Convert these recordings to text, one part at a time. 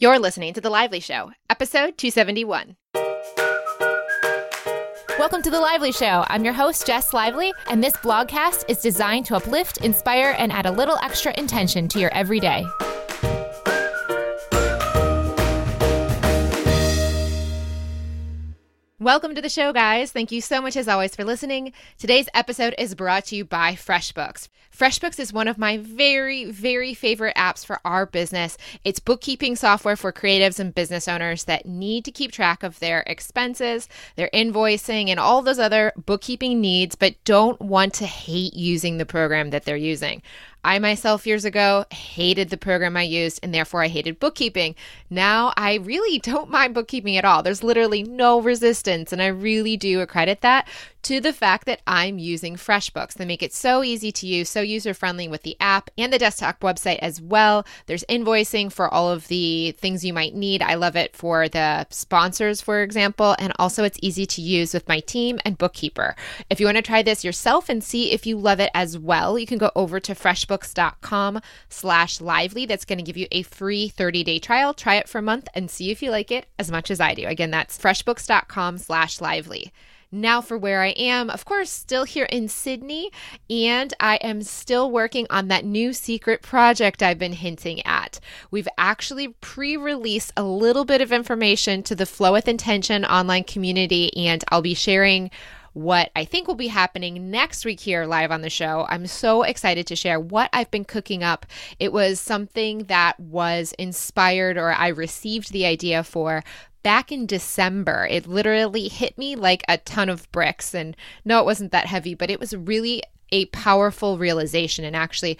You're listening to The Lively Show, episode 271. Welcome to The Lively Show. I'm your host, Jess Lively, and this blogcast is designed to uplift, inspire, and add a little extra intention to your everyday. Welcome to the show, guys. Thank you so much, as always, for listening. Today's episode is brought to you by FreshBooks. FreshBooks is one of my very, very favorite apps for our business. It's bookkeeping software for creatives and business owners that need to keep track of their expenses, their invoicing, and all those other bookkeeping needs, but don't want to hate using the program that they're using. I myself years ago hated the program I used and therefore I hated bookkeeping. Now I really don't mind bookkeeping at all. There's literally no resistance, and I really do accredit that to the fact that I'm using FreshBooks. They make it so easy to use, so user friendly with the app and the desktop website as well. There's invoicing for all of the things you might need. I love it for the sponsors, for example, and also it's easy to use with my team and bookkeeper. If you want to try this yourself and see if you love it as well, you can go over to freshbooks.com slash lively. That's going to give you a free 30-day trial. Try it for a month and see if you like it as much as I do. Again, that's freshbooks.com slash lively. Now, for where I am, of course, still here in Sydney, and I am still working on that new secret project I've been hinting at. We've actually pre released a little bit of information to the Flow with Intention online community, and I'll be sharing what I think will be happening next week here live on the show. I'm so excited to share what I've been cooking up. It was something that was inspired or I received the idea for back in December. It literally hit me like a ton of bricks. And no, it wasn't that heavy, but it was really a powerful realization and actually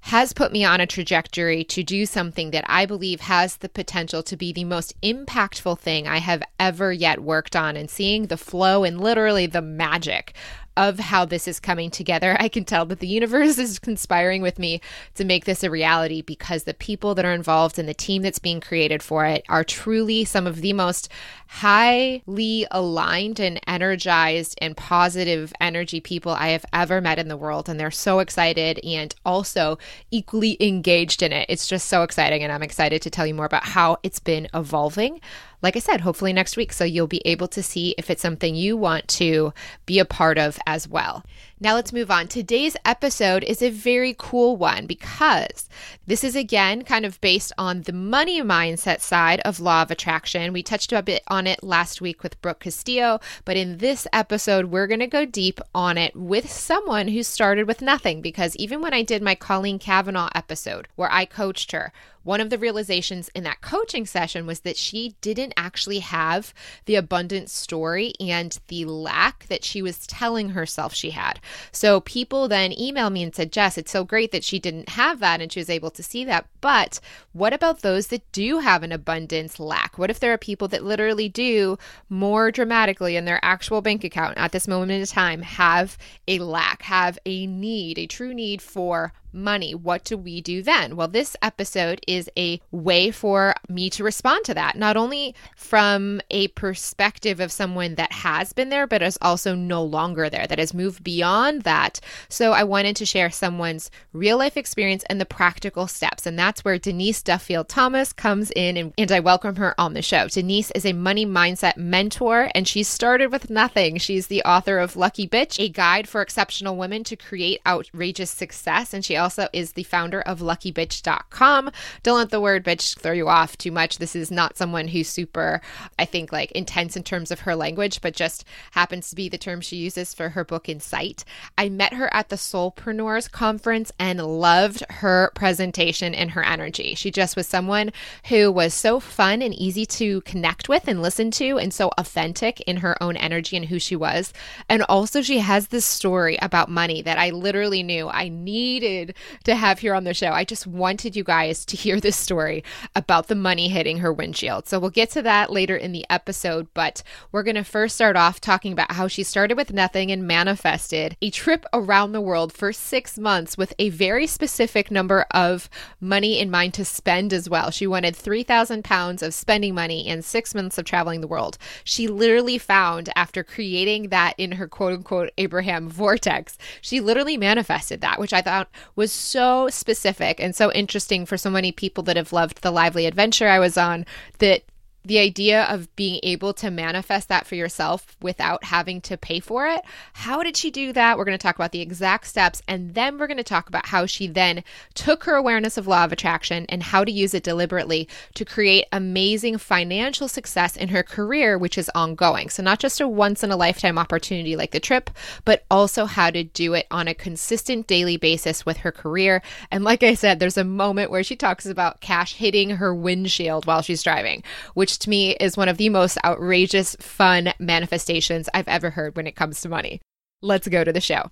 has put me on a trajectory to do something that I believe has the potential to be the most impactful thing I have ever yet worked on. And seeing the flow and literally the magic of how this is coming together. I can tell that the universe is conspiring with me to make this a reality because the people that are involved and the team that's being created for it are truly some of the most highly aligned and energized and positive energy people I have ever met in the world. And they're so excited and also equally engaged in it. It's just so exciting. And I'm excited to tell you more about how it's been evolving like I said, hopefully next week. So you'll be able to see if it's something you want to be a part of as well. Now let's move on. Today's episode is a very cool one because this is again kind of based on the money mindset side of law of attraction. We touched a bit on it last week with Brooke Castillo, but in this episode, we're going to go deep on it with someone who started with nothing because even when I did my Colleen Cavanaugh episode where I coached her, one of the realizations in that coaching session was that she didn't actually have the abundant story and the lack that she was telling herself she had. So people then emailed me and said, Jess, it's so great that she didn't have that and she was able to see that. But what about those that do have an abundance lack? What if there are people that literally do more dramatically in their actual bank account at this moment in time have a lack, have a need, a true need for money. What do we do then? Well, this episode is a way for me to respond to that, not only from a perspective of someone that has been there, but is also no longer there, that has moved beyond that. So I wanted to share someone's real life experience and the practical steps. And that's where Denise Duffield Thomas comes in, and, and I welcome her on the show. Denise is a money mindset mentor, and she started with nothing. She's the author of Lucky Bitch, a guide for exceptional women to create outrageous success. And she also is the founder of luckybitch.com. Don't let the word bitch throw you off too much. This is not someone who's super, I think, like intense in terms of her language, but just happens to be the term she uses for her book Insight. I met her at the Soulpreneurs conference and loved her presentation and her energy. She just was someone who was so fun and easy to connect with and listen to, and so authentic in her own energy and who she was. And also, she has this story about money that I literally knew I needed to have here on the show. I just wanted you guys to hear this story about the money hitting her windshield. So we'll get to that later in the episode, but we're going to first start off talking about how she started with nothing and manifested a trip around the world for six months with a very specific number of money in mind to spend as well. She wanted 3,000 pounds of spending money and six months of traveling the world. She literally found after creating that in her quote unquote Abraham vortex, she literally manifested that, which I thought was so specific and so interesting for so many people that have loved the lively adventure I was on that the idea of being able to manifest that for yourself without having to pay for it. How did she do that? We're going to talk about the exact steps and then we're going to talk about how she then took her awareness of law of attraction and how to use it deliberately to create amazing financial success in her career which is ongoing. So not just a once in a lifetime opportunity like the trip, but also how to do it on a consistent daily basis with her career. And like I said, there's a moment where she talks about cash hitting her windshield while she's driving, which to me is one of the most outrageous, fun manifestations I've ever heard when it comes to money. Let's go to the show.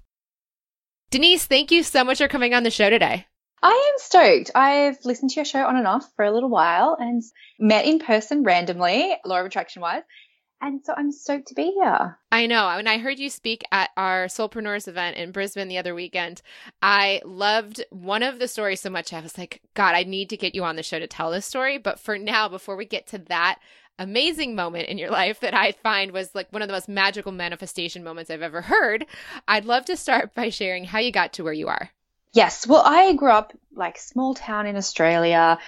Denise, thank you so much for coming on the show today. I am stoked. I've listened to your show on and off for a little while and met in person randomly, law of attraction wise. And so I'm stoked to be here. I know. When I heard you speak at our Soulpreneurs event in Brisbane the other weekend, I loved one of the stories so much. I was like, God, I need to get you on the show to tell this story. But for now, before we get to that amazing moment in your life that I find was like one of the most magical manifestation moments I've ever heard, I'd love to start by sharing how you got to where you are. Yes. Well, I grew up like small town in Australia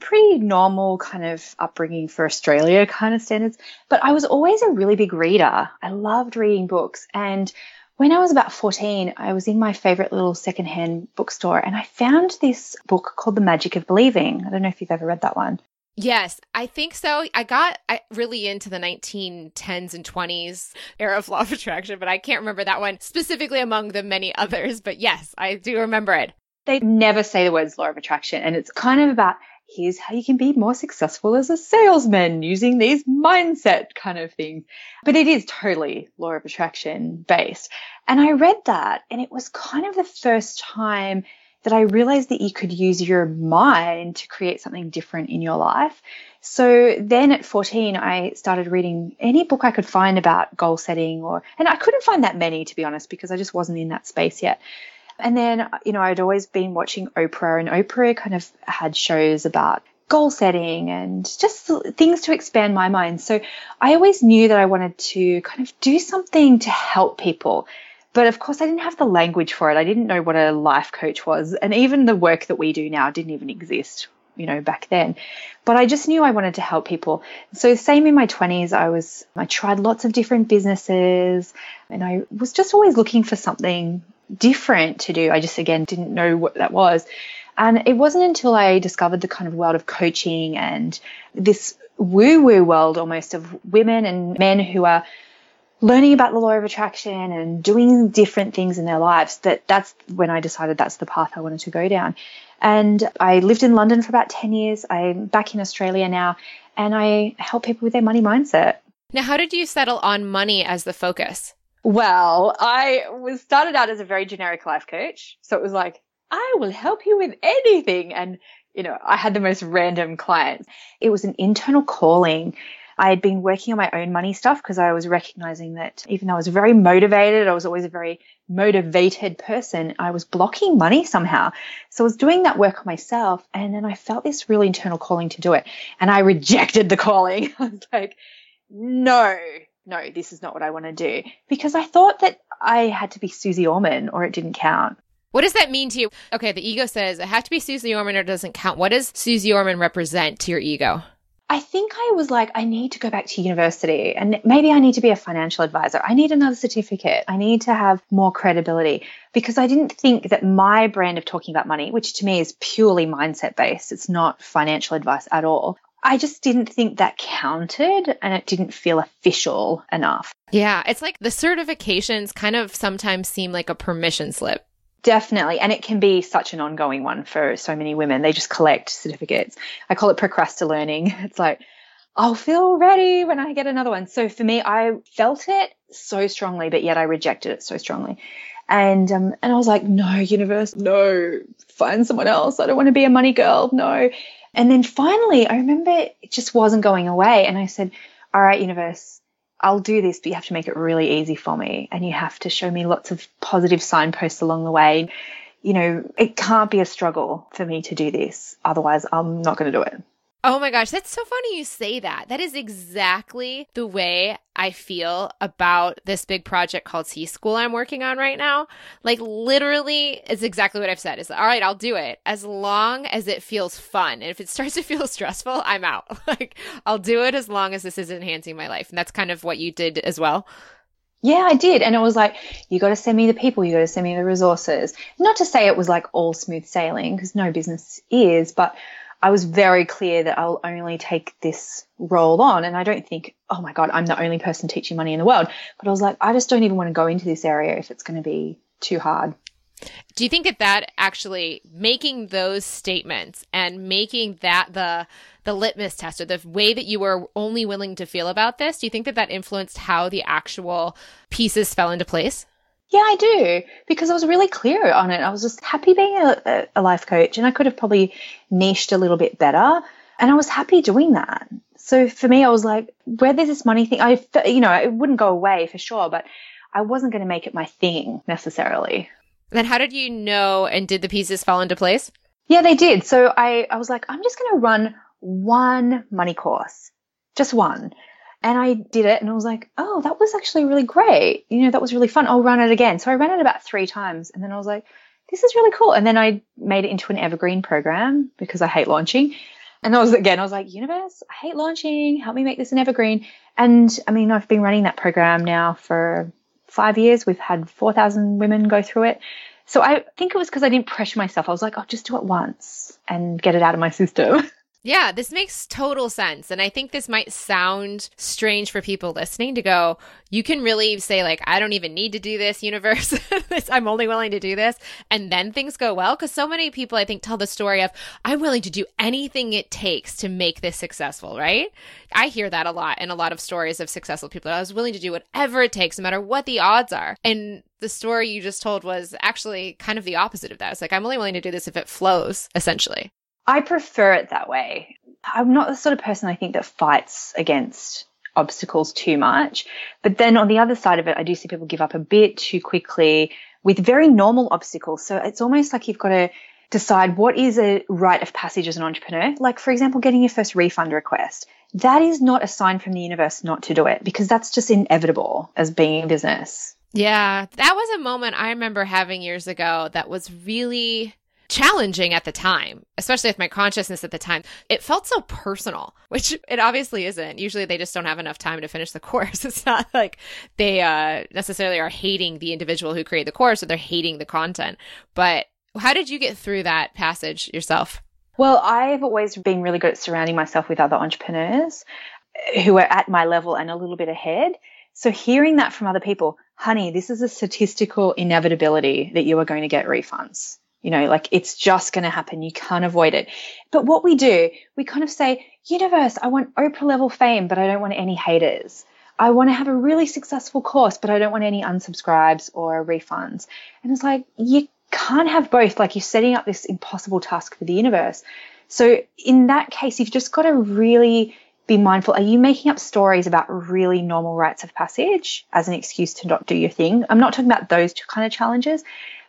pretty normal kind of upbringing for Australia kind of standards. But I was always a really big reader. I loved reading books. And when I was about 14, I was in my favorite little secondhand bookstore and I found this book called The Magic of Believing. I don't know if you've ever read that one. Yes, I think so. I got really into the 1910s and 20s era of law of attraction, but I can't remember that one specifically among the many others. But yes, I do remember it. They never say the words law of attraction, and it's kind of about here's how you can be more successful as a salesman using these mindset kind of things. But it is totally law of attraction based. And I read that and it was kind of the first time that I realized that you could use your mind to create something different in your life. So then at 14, I started reading any book I could find about goal setting or, and I couldn't find that many to be honest, because I just wasn't in that space yet. And then, you know, I'd always been watching Oprah, and Oprah kind of had shows about goal setting and just things to expand my mind. So I always knew that I wanted to kind of do something to help people. But of course, I didn't have the language for it. I didn't know what a life coach was. And even the work that we do now didn't even exist, you know, back then. But I just knew I wanted to help people. So same in my 20s, I was, I tried lots of different businesses and I was just always looking for something different to do. I just, again, didn't know what that was. And it wasn't until I discovered the kind of world of coaching and this woo woo world almost of women and men who are learning about the law of attraction and doing different things in their lives that that's when I decided that's the path I wanted to go down. And I lived in London for about 10 years. I'm back in Australia now and I help people with their money mindset. Now, how did you settle on money as the focus? Well, I was started out as a very generic life coach. So it was like, I will help you with anything. And, you know, I had the most random clients. It was an internal calling. I had been working on my own money stuff because I was recognizing that even though I was very motivated, I was always a very motivated person, I was blocking money somehow. So I was doing that work on myself. And then I felt this really internal calling to do it. And I rejected the calling. I was like, no, no, this is not what I want to do. Because I thought that I had to be Suze Orman or it didn't count. What does that mean to you? Okay, the ego says it has to be Suze Orman or it doesn't count. What does Suze Orman represent to your ego? I think I was like, I need to go back to university and maybe I need to be a financial advisor. I need another certificate. I need to have more credibility because I didn't think that my brand of talking about money, which to me is purely mindset based, it's not financial advice at all. I just didn't think that counted and it didn't feel official enough. Yeah, it's like the certifications kind of sometimes seem like a permission slip. Definitely. And it can be such an ongoing one for so many women. They just collect certificates. I call it procrastinating. It's like, I'll feel ready when I get another one. So for me, I felt it so strongly, but yet I rejected it so strongly. And um, and I was like, no, universe, no, find someone else. I don't want to be a money girl. No. And then finally, I remember it just wasn't going away. And I said, All right, universe, I'll do this, but you have to make it really easy for me. And you have to show me lots of positive signposts along the way. You know, it can't be a struggle for me to do this. Otherwise, I'm not going to do it. Oh my gosh, that's so funny you say that. That is exactly the way I feel about this big project called C School I'm working on right now. Like literally it's exactly what I've said. Is all right, I'll do it as long as it feels fun. And if it starts to feel stressful, I'm out. like I'll do it as long as this is enhancing my life. And that's kind of what you did as well. Yeah, I did. And it was like, you got to send me the people, you got to send me the resources. Not to say it was like all smooth sailing, because no business is, but I was very clear that I'll only take this role on. And I don't think, oh my God, I'm the only person teaching money in the world. But I was like, I just don't even want to go into this area if it's going to be too hard. Do you think that that actually making those statements and making that the the litmus test or the way that you were only willing to feel about this, do you think that that influenced how the actual pieces fell into place? Yeah, I do because I was really clear on it. I was just happy being a, a, life coach, and I could have probably niched a little bit better, and I was happy doing that. So for me, I was like, where there's this money thing, I you know it wouldn't go away for sure, but I wasn't going to make it my thing necessarily. Then how did you know, and did the pieces fall into place? Yeah, they did. So I I was like, I'm just going to run one money course, just one. And I did it and I was like, oh, that was actually really great. You know, that was really fun. I'll run it again. So I ran it about three times and then I was like, this is really cool. And then I made it into an evergreen program because I hate launching. And I was again, I was like, universe, I hate launching. Help me make this an evergreen. And I mean, I've been running that program now for five years. We've had 4,000 women go through it. So I think it was because I didn't pressure myself. I was like, I'll just do it once and get it out of my system. Yeah, this makes total sense. And I think this might sound strange for people listening to go, you can really say, like, I don't even need to do this universe. I'm only willing to do this. And then things go well. Cause so many people, I think, tell the story of, I'm willing to do anything it takes to make this successful, right? I hear that a lot in a lot of stories of successful people. I was willing to do whatever it takes, no matter what the odds are. And the story you just told was actually kind of the opposite of that. It's like, I'm only willing to do this if it flows, essentially. I prefer it that way. I'm not the sort of person I think that fights against obstacles too much. But then on the other side of it, I do see people give up a bit too quickly with very normal obstacles. So it's almost like you've got to decide what is a rite of passage as an entrepreneur. Like, for example, getting your first refund request. That is not a sign from the universe not to do it because that's just inevitable as being in business. Yeah, that was a moment I remember having years ago that was really challenging at the time, especially with my consciousness at the time. It felt so personal, which it obviously isn't. Usually they just don't have enough time to finish the course. It's not like they uh, necessarily are hating the individual who created the course or they're hating the content. But how did you get through that passage yourself? Well, I've always been really good at surrounding myself with other entrepreneurs who are at my level and a little bit ahead. So hearing that from other people, honey, this is a statistical inevitability that you are going to get refunds. You know, like it's just going to happen. You can't avoid it. But what we do, we kind of say, universe, I want Oprah level fame, but I don't want any haters. I want to have a really successful course, but I don't want any unsubscribes or refunds. And it's like, you can't have both. Like you're setting up this impossible task for the universe. So in that case, you've just got to really be mindful. Are you making up stories about really normal rites of passage as an excuse to not do your thing? I'm not talking about those kind of challenges.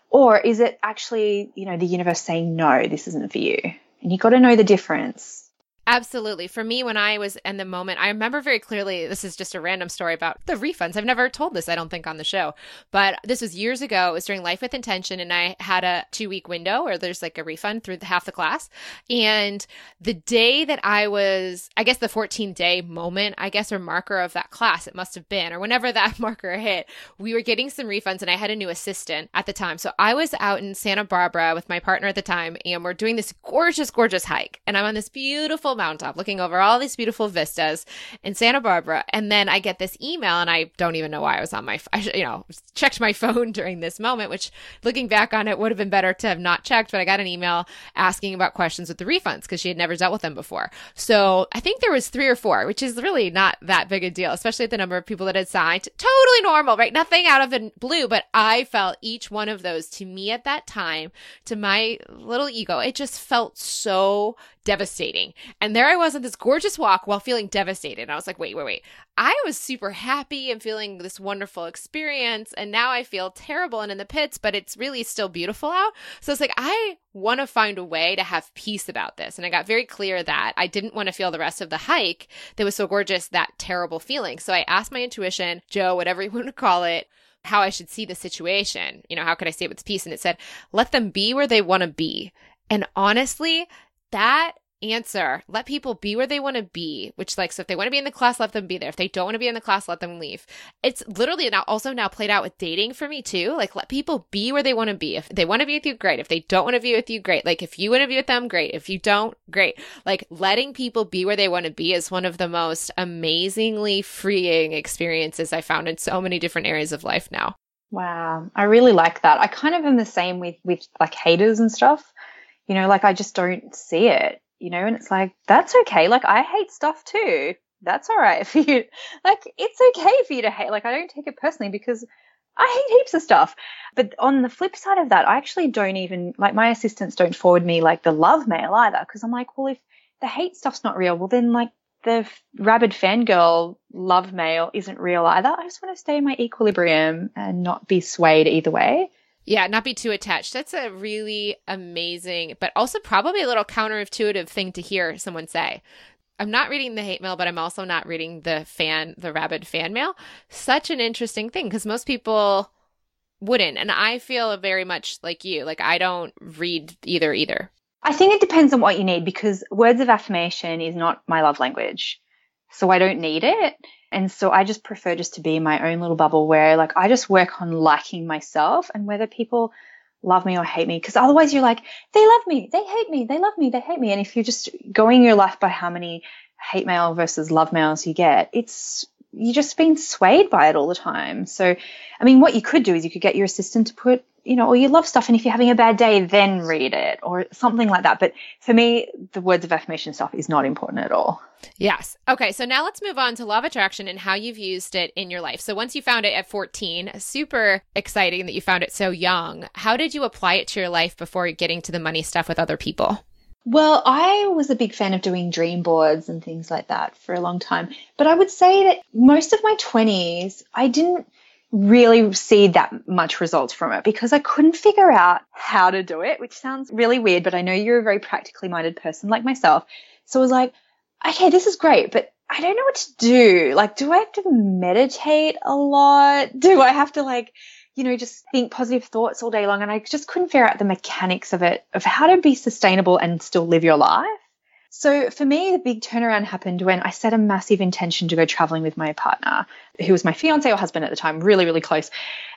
Or is it actually, you know, the universe saying, no, this isn't for you? And you've got to know the difference. Absolutely. For me, when I was in the moment, I remember very clearly this is just a random story about the refunds. I've never told this, I don't think, on the show, but this was years ago. It was during Life with Intention, and I had a two week window where there's like a refund through the, half the class. And the day that I was, I guess the 14 day moment, I guess, or marker of that class, it must have been, or whenever that marker hit, we were getting some refunds, and I had a new assistant at the time. So I was out in Santa Barbara with my partner at the time, and we're doing this gorgeous, gorgeous hike. And I'm on this beautiful mountaintop looking over all these beautiful vistas in Santa Barbara. And then I get this email and I don't even know why I was on my, I, you know, checked my phone during this moment, which looking back on it would have been better to have not checked, but I got an email asking about questions with the refunds because she had never dealt with them before. So I think there was three or four, which is really not that big a deal, especially at the number of people that had signed. Totally normal, right? Nothing out of the blue, but I felt each one of those to me at that time, to my little ego, it just felt so devastating. And there I was on this gorgeous walk while feeling devastated. And I was like, wait, wait, wait. I was super happy and feeling this wonderful experience. And now I feel terrible and in the pits, but it's really still beautiful out. So it's like, I want to find a way to have peace about this. And I got very clear that I didn't want to feel the rest of the hike that was so gorgeous, that terrible feeling. So I asked my intuition, Joe, whatever you want to call it, how I should see the situation. You know, how could I say it with peace? And it said, let them be where they want to be. And honestly, that answer let people be where they want to be which like so if they want to be in the class let them be there. If they don't want to be in the class let them leave. It's literally now also now played out with dating for me too. Like let people be where they want to be. If they want to be with you great. If they don't want to be with you great. Like if you want to be with them great. If you don't great. Like letting people be where they want to be is one of the most amazingly freeing experiences i found in so many different areas of life now. Wow. I really like that. I kind of am the same with with like haters and stuff you know like i just don't see it you know, and it's like, that's okay. Like, I hate stuff too. That's all right for you. Like, it's okay for you to hate. Like, I don't take it personally because I hate heaps of stuff. But on the flip side of that, I actually don't even, like, my assistants don't forward me like the love mail either because I'm like, well, if the hate stuff's not real, well, then like the rabid fangirl love mail isn't real either. I just want to stay in my equilibrium and not be swayed either way. Yeah, not be too attached. That's a really amazing, but also probably a little counterintuitive thing to hear someone say. I'm not reading the hate mail, but I'm also not reading the fan, the rabid fan mail. Such an interesting thing because most people wouldn't. And I feel very much like you. Like I don't read either, either. I think it depends on what you need because words of affirmation is not my love language. So I don't need it. And so I just prefer just to be in my own little bubble where like I just work on liking myself and whether people love me or hate me. Because otherwise you're like, they love me, they hate me, they love me, they hate me. And if you're just going your life by how many hate mail versus love mails you get, it's you're just being swayed by it all the time. So, I mean, what you could do is you could get your assistant to put, you know, or you love stuff, and if you're having a bad day, then read it or something like that. But for me, the words of affirmation stuff is not important at all. Yes. Okay. So now let's move on to law of attraction and how you've used it in your life. So once you found it at 14, super exciting that you found it so young. How did you apply it to your life before getting to the money stuff with other people? Well, I was a big fan of doing dream boards and things like that for a long time. But I would say that most of my 20s, I didn't really see that much results from it because I couldn't figure out how to do it, which sounds really weird, but I know you're a very practically minded person like myself. So I was like, okay, this is great, but I don't know what to do. Like, do I have to meditate a lot? Do I have to like you know, just think positive thoughts all day long. And I just couldn't figure out the mechanics of it, of how to be sustainable and still live your life. So for me, the big turnaround happened when I set a massive intention to go traveling with my partner, who was my fiance or husband at the time, really, really close.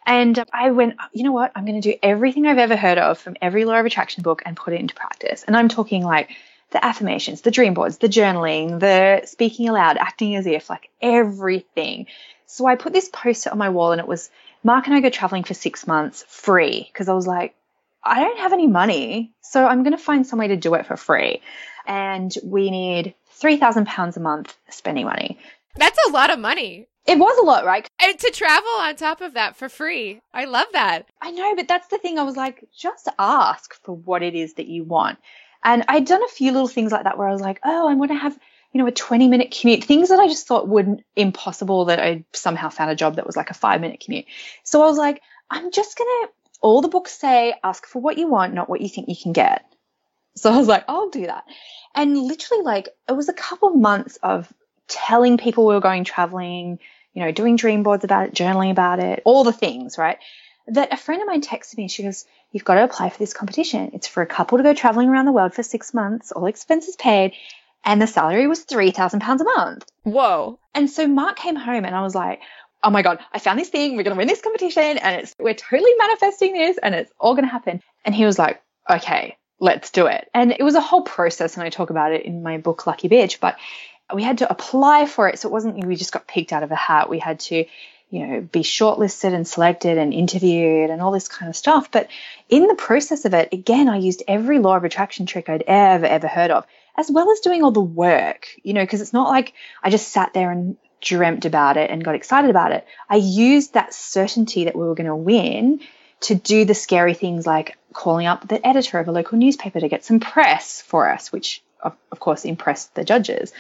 And I went, you know what? I'm going to do everything I've ever heard of from every law of attraction book and put it into practice. And I'm talking like the affirmations, the dream boards, the journaling, the speaking aloud, acting as if, like everything. So I put this poster on my wall and it was Mark and I go traveling for six months free because I was like, I don't have any money, so I'm going to find some way to do it for free. And we need £3,000 a month spending money. That's a lot of money. It was a lot, right? And to travel on top of that for free. I love that. I know, but that's the thing. I was like, just ask for what it is that you want. And I'd done a few little things like that where I was like, oh, I want to have you know, a 20 minute commute, things that I just thought would impossible that I somehow found a job that was like a five minute commute. So I was like, I'm just going to, all the books say, ask for what you want, not what you think you can get. So I was like, I'll do that. And literally, like, it was a couple months of telling people we were going traveling, you know, doing dream boards about it, journaling about it, all the things, right? That a friend of mine texted me and she goes, You've got to apply for this competition. It's for a couple to go traveling around the world for six months, all expenses paid and the salary was £3,000 a month. Whoa. And so Mark came home and I was like, oh my God, I found this thing. We're going to win this competition and it's, we're totally manifesting this and it's all going to happen. And he was like, okay, let's do it. And it was a whole process. And I talk about it in my book, Lucky Bitch, but we had to apply for it. So it wasn't, we just got picked out of a hat. We had to, you know, be shortlisted and selected and interviewed and all this kind of stuff. But in the process of it, again, I used every law of attraction trick I'd ever, ever heard of as well as doing all the work, you know, because it's not like I just sat there and dreamt about it and got excited about it. I used that certainty that we were going to win to do the scary things like calling up the editor of a local newspaper to get some press for us, which of, of course, impressed the judges.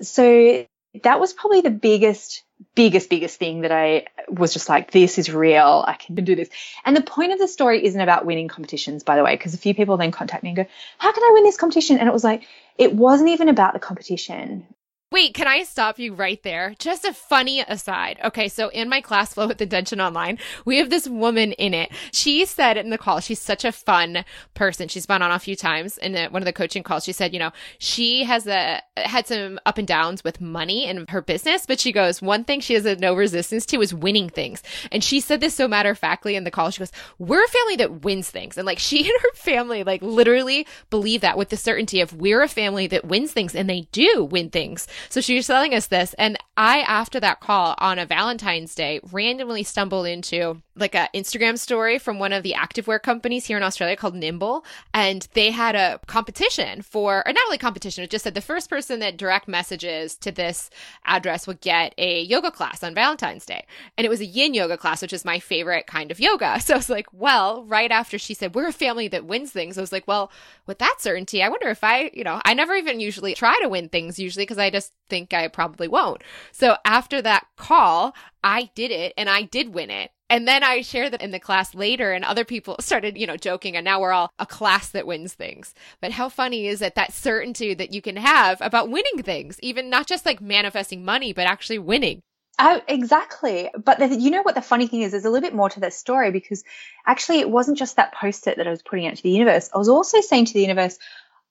So that was probably the biggest, biggest, biggest thing that I was just like, this is real. I can do this. And the point of the story isn't about winning competitions, by the way, because a few people then contact me and go, how can I win this competition? And it was like, it wasn't even about the competition. Wait, can I stop you right there? Just a funny aside. Okay, so in my class flow with Intention Online, we have this woman in it. She said in the call, she's such a fun person. She's been on a few times in one of the coaching calls. She said, you know, she has a had some up and downs with money in her business, but she goes, one thing she has a no resistance to is winning things. And she said this so matter of factly in the call. She goes, "We're a family that wins things," and like she and her family like literally believe that with the certainty of we're a family that wins things, and they do win things. So she was telling us this. And I, after that call on a Valentine's Day, randomly stumbled into like a Instagram story from one of the activewear companies here in Australia called Nimble. And they had a competition for, or not really competition, it just said the first person that direct messages to this address would get a yoga class on Valentine's Day. And it was a yin yoga class, which is my favorite kind of yoga. So I was like, well, right after she said, we're a family that wins things, I was like, well, with that certainty, I wonder if I, you know, I never even usually try to win things usually because I just think I probably won't. So after that call, I did it and I did win it. And then I shared that in the class later, and other people started, you know, joking. And now we're all a class that wins things. But how funny is it that certainty that you can have about winning things, even not just like manifesting money, but actually winning? Oh, exactly. But the, you know what the funny thing is? There's a little bit more to this story because actually it wasn't just that post it that I was putting out to the universe. I was also saying to the universe,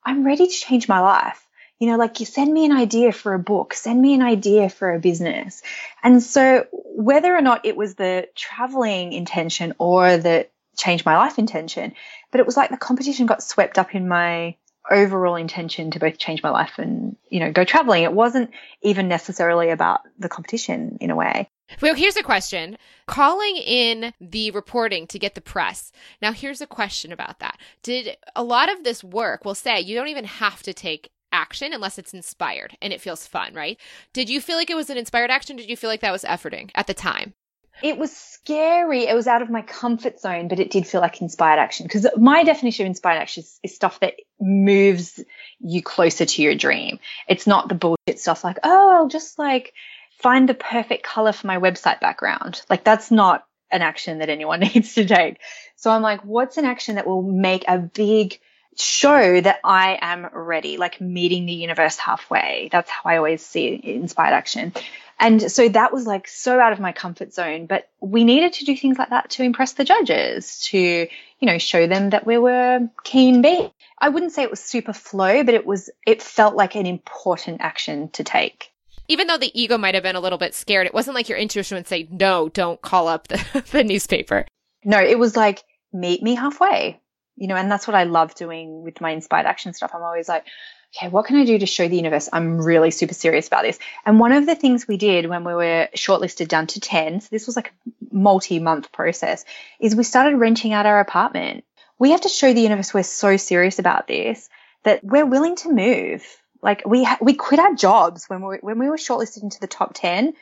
I'm ready to change my life you know, like you send me an idea for a book, send me an idea for a business. And so whether or not it was the traveling intention or the change my life intention, but it was like the competition got swept up in my overall intention to both change my life and, you know, go traveling. It wasn't even necessarily about the competition in a way. Well, here's a question. Calling in the reporting to get the press. Now, here's a question about that. Did a lot of this work, we'll say, you don't even have to take action unless it's inspired and it feels fun, right? Did you feel like it was an inspired action? Did you feel like that was efforting at the time? It was scary. It was out of my comfort zone, but it did feel like inspired action because my definition of inspired action is, is, stuff that moves you closer to your dream. It's not the bullshit stuff like, oh, I'll just like find the perfect color for my website background. Like that's not an action that anyone needs to take. So I'm like, what's an action that will make a big show that I am ready, like meeting the universe halfway. That's how I always see inspired action. And so that was like so out of my comfort zone, but we needed to do things like that to impress the judges, to, you know, show them that we were keen being. I wouldn't say it was super flow, but it was, it felt like an important action to take. Even though the ego might have been a little bit scared, it wasn't like your intuition would say, no, don't call up the, the newspaper. No, it was like, meet me halfway you know, and that's what I love doing with my inspired action stuff. I'm always like, okay, what can I do to show the universe I'm really super serious about this? And one of the things we did when we were shortlisted down to 10, so this was like a multi month process, is we started renting out our apartment. We have to show the universe we're so serious about this that we're willing to move. Like we ha- we quit our jobs when we when we were shortlisted into the top 10.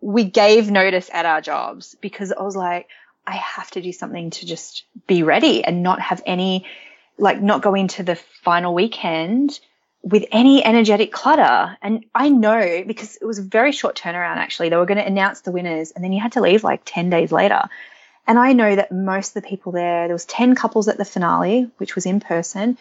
We gave notice at our jobs because I was like, I have to do something to just be ready and not have any, like, not go into the final weekend with any energetic clutter. And I know because it was a very short turnaround, actually. They were going to announce the winners and then you had to leave like 10 days later. And I know that most of the people there, there was 10 couples at the finale, which was in person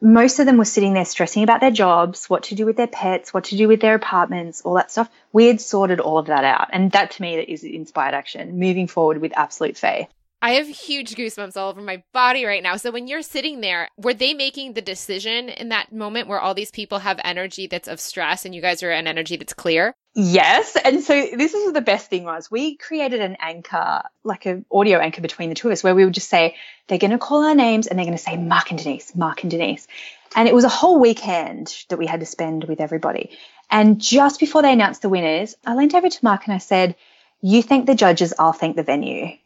most of them were sitting there stressing about their jobs, what to do with their pets, what to do with their apartments, all that stuff. We had sorted all of that out. And that to me is inspired action, moving forward with absolute faith. I have huge goosebumps all over my body right now. So when you're sitting there, were they making the decision in that moment where all these people have energy that's of stress and you guys are an energy that's clear? Yes. And so this is the best thing was we created an anchor, like an audio anchor between the two of us where we would just say, they're going to call our names and they're going to say Mark and Denise, Mark and Denise. And it was a whole weekend that we had to spend with everybody. And just before they announced the winners, I leaned over to Mark and I said, you thank the judges, I'll thank the venue.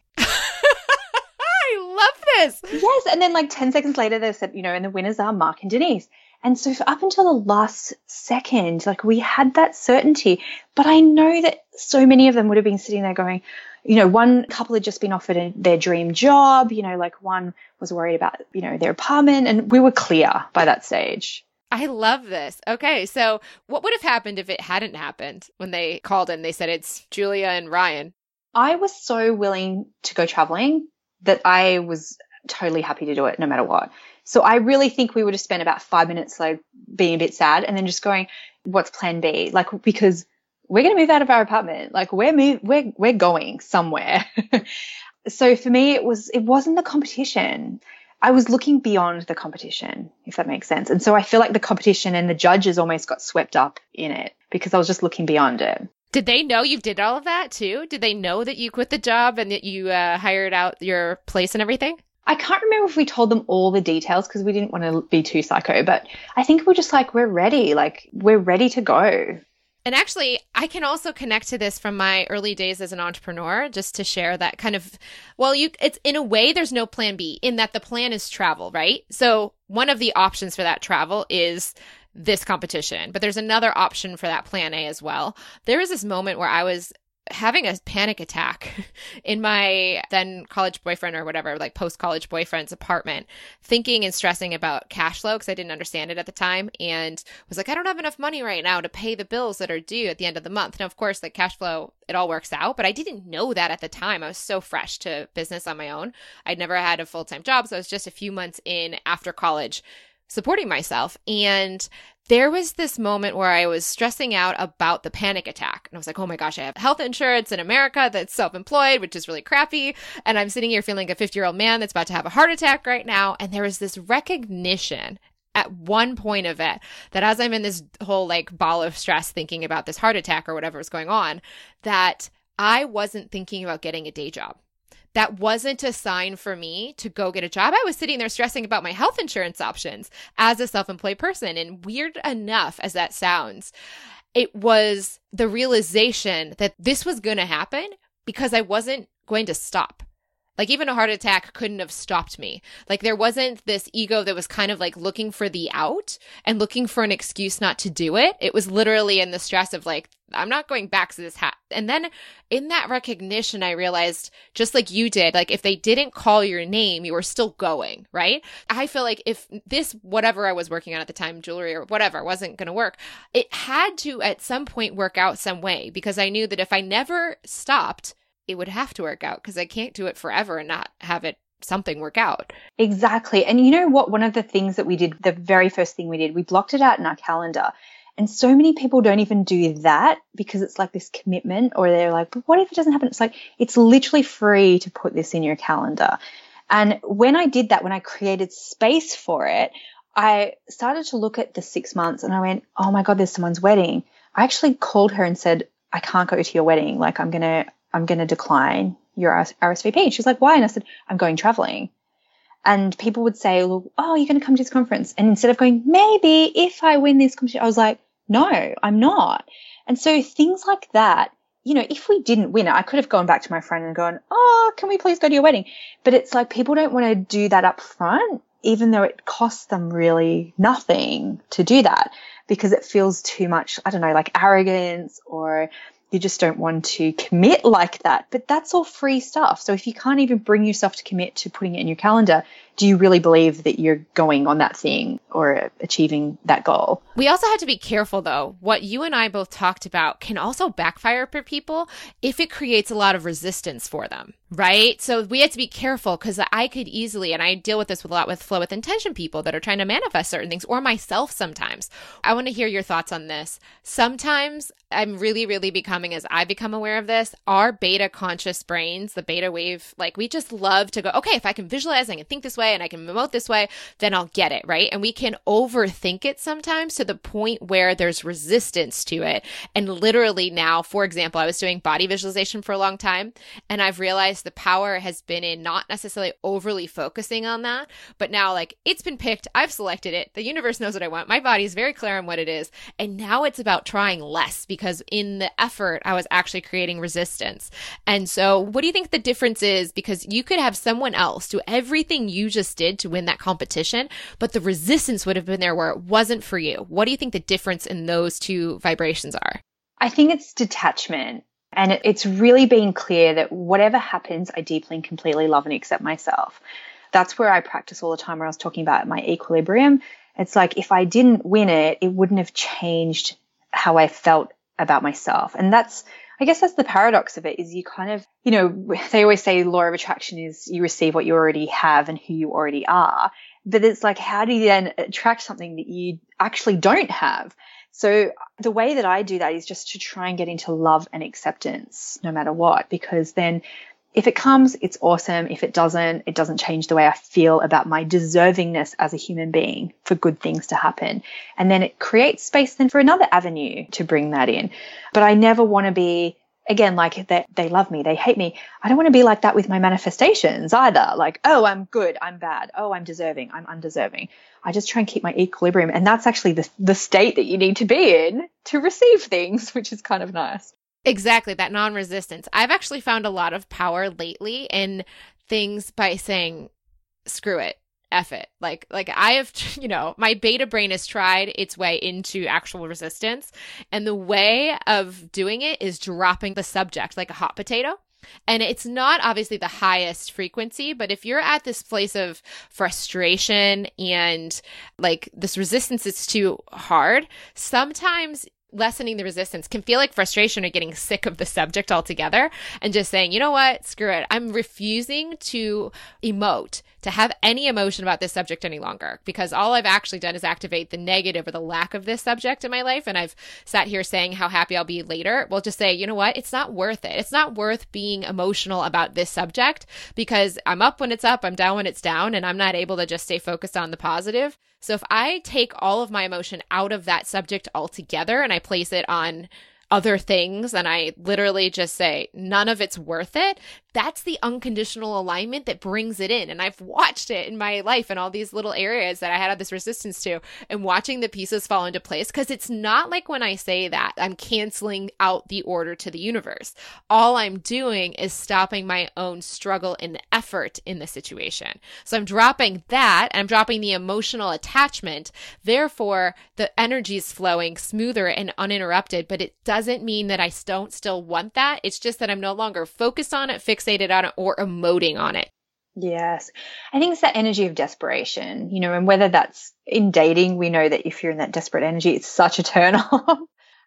This. Yes. And then like 10 seconds later, they said, you know, and the winners are Mark and Denise. And so up until the last second, like we had that certainty, but I know that so many of them would have been sitting there going, you know, one couple had just been offered a, their dream job, you know, like one was worried about, you know, their apartment and we were clear by that stage. I love this. Okay, so what would have happened if it hadn't happened when they called and they said it's Julia and Ryan? I was so willing to go traveling that I was totally happy to do it no matter what. So I really think we would have spent about five minutes like being a bit sad and then just going, what's plan B? Like, because we're going to move out of our apartment. Like we're move, we're, we're going somewhere. so for me, it was, it wasn't the competition. I was looking beyond the competition, if that makes sense. And so I feel like the competition and the judges almost got swept up in it because I was just looking beyond it. Did they know you did all of that too? Did they know that you quit the job and that you uh, hired out your place and everything? I can't remember if we told them all the details because we didn't want to be too psycho, but I think we're just like, we're ready. Like, we're ready to go. And actually, I can also connect to this from my early days as an entrepreneur, just to share that kind of, well, you, it's in a way, there's no plan B in that the plan is travel, right? So one of the options for that travel is this competition, but there's another option for that plan A as well. There was this moment where I was having a panic attack in my then college boyfriend or whatever, like post college boyfriend's apartment, thinking and stressing about cash flow because I didn't understand it at the time and was like, I don't have enough money right now to pay the bills that are due at the end of the month. Now, of course, like cash flow, it all works out, but I didn't know that at the time. I was so fresh to business on my own. I'd never had a full time job. So I was just a few months in after college supporting myself. And there was this moment where I was stressing out about the panic attack. And I was like, oh my gosh, I have health insurance in America that's self employed, which is really crappy. And I'm sitting here feeling a 50 year old man that's about to have a heart attack right now. And there was this recognition at one point of it that as I'm in this whole like ball of stress thinking about this heart attack or whatever was going on, that I wasn't thinking about getting a day job that wasn't a sign for me to go get a job. I was sitting there stressing about my health insurance options as a self employed person. And weird enough as that sounds, it was the realization that this was going to happen because I wasn't going to stop. Like even a heart attack couldn't have stopped me. Like there wasn't this ego that was kind of like looking for the out and looking for an excuse not to do it. It was literally in the stress of like, I'm not going back to this hat. And then in that recognition, I realized just like you did, like if they didn't call your name, you were still going, right? I feel like if this, whatever I was working on at the time, jewelry or whatever, wasn't going to work, it had to at some point work out some way because I knew that if I never stopped, it would have to work out because I can't do it forever and not have it something work out. Exactly. And you know what? One of the things that we did, the very first thing we did, we blocked it out in our calendar. And so many people don't even do that because it's like this commitment, or they're like, but what if it doesn't happen? It's like, it's literally free to put this in your calendar. And when I did that, when I created space for it, I started to look at the six months and I went, oh my God, there's someone's wedding. I actually called her and said, I can't go to your wedding. Like, I'm going to, I'm going to decline your RSVP. And she's like, why? And I said, I'm going traveling. And people would say, oh, you're going to come to this conference. And instead of going, maybe if I win this competition, I was like, no, I'm not. And so things like that, you know, if we didn't win it, I could have gone back to my friend and gone, oh, can we please go to your wedding? But it's like people don't want to do that up front, even though it costs them really nothing to do that because it feels too much, I don't know, like arrogance or you just don't want to commit like that. But that's all free stuff. So if you can't even bring yourself to commit to putting it in your calendar, do you really believe that you're going on that thing or achieving that goal? We also have to be careful though. What you and I both talked about can also backfire for people if it creates a lot of resistance for them, right? So we have to be careful because I could easily, and I deal with this with a lot with flow with intention people that are trying to manifest certain things or myself sometimes. I want to hear your thoughts on this. Sometimes I'm really, really becoming, as I become aware of this, our beta conscious brains, the beta wave, like we just love to go, okay, if I can visualize, I can think this way way and I can emote this way, then I'll get it, right? And we can overthink it sometimes to the point where there's resistance to it. And literally now, for example, I was doing body visualization for a long time and I've realized the power has been in not necessarily overly focusing on that, but now like it's been picked, I've selected it, the universe knows what I want, my body is very clear on what it is. And now it's about trying less because in the effort, I was actually creating resistance. And so, what do you think the difference is? Because you could have someone else do everything you just did to win that competition, but the resistance would have been there where it wasn't for you. What do you think the difference in those two vibrations are? I think it's detachment. And it's really being clear that whatever happens, I deeply and completely love and accept myself. That's where I practice all the time, where I was talking about my equilibrium. It's like if I didn't win it, it wouldn't have changed how I felt about myself. And that's, I guess that's the paradox of it is you kind of, you know, they always say law of attraction is you receive what you already have and who you already are. But it's like, how do you then attract something that you actually don't have? So the way that I do that is just to try and get into love and acceptance no matter what, because then if it comes, it's awesome. If it doesn't, it doesn't change the way I feel about my deservingness as a human being for good things to happen. And then it creates space then for another avenue to bring that in. But I never want to be again, like they, they love me, they hate me. I don't want to be like that with my manifestations either. Like, oh, I'm good, I'm bad. Oh, I'm deserving, I'm undeserving. I just try and keep my equilibrium. And that's actually the, the state that you need to be in to receive things, which is kind of nice. Exactly, that non resistance. I've actually found a lot of power lately in things by saying, screw it, F it. Like, like I have, you know, my beta brain has tried its way into actual resistance. And the way of doing it is dropping the subject like a hot potato. And it's not obviously the highest frequency, but if you're at this place of frustration and like this resistance is too hard, sometimes lessening the resistance can feel like frustration or getting sick of the subject altogether and just saying, you know what, screw it. I'm refusing to emote, to have any emotion about this subject any longer because all I've actually done is activate the negative or the lack of this subject in my life. And I've sat here saying how happy I'll be later. We'll just say, you know what, it's not worth it. It's not worth being emotional about this subject because I'm up when it's up, I'm down when it's down, and I'm not able to just stay focused on the positive. So if I take all of my emotion out of that subject altogether and I place it on other things and I literally just say, none of it's worth it, that's the unconditional alignment that brings it in. And I've watched it in my life and all these little areas that I had this resistance to and watching the pieces fall into place. Cause it's not like when I say that I'm canceling out the order to the universe. All I'm doing is stopping my own struggle and effort in the situation. So I'm dropping that and I'm dropping the emotional attachment. Therefore, the energy is flowing smoother and uninterrupted, but it doesn't mean that I don't still want that. It's just that I'm no longer focused on it, fixated on it or emoting on it. Yes. I think it's that energy of desperation, you know, and whether that's in dating, we know that if you're in that desperate energy, it's such a turn off.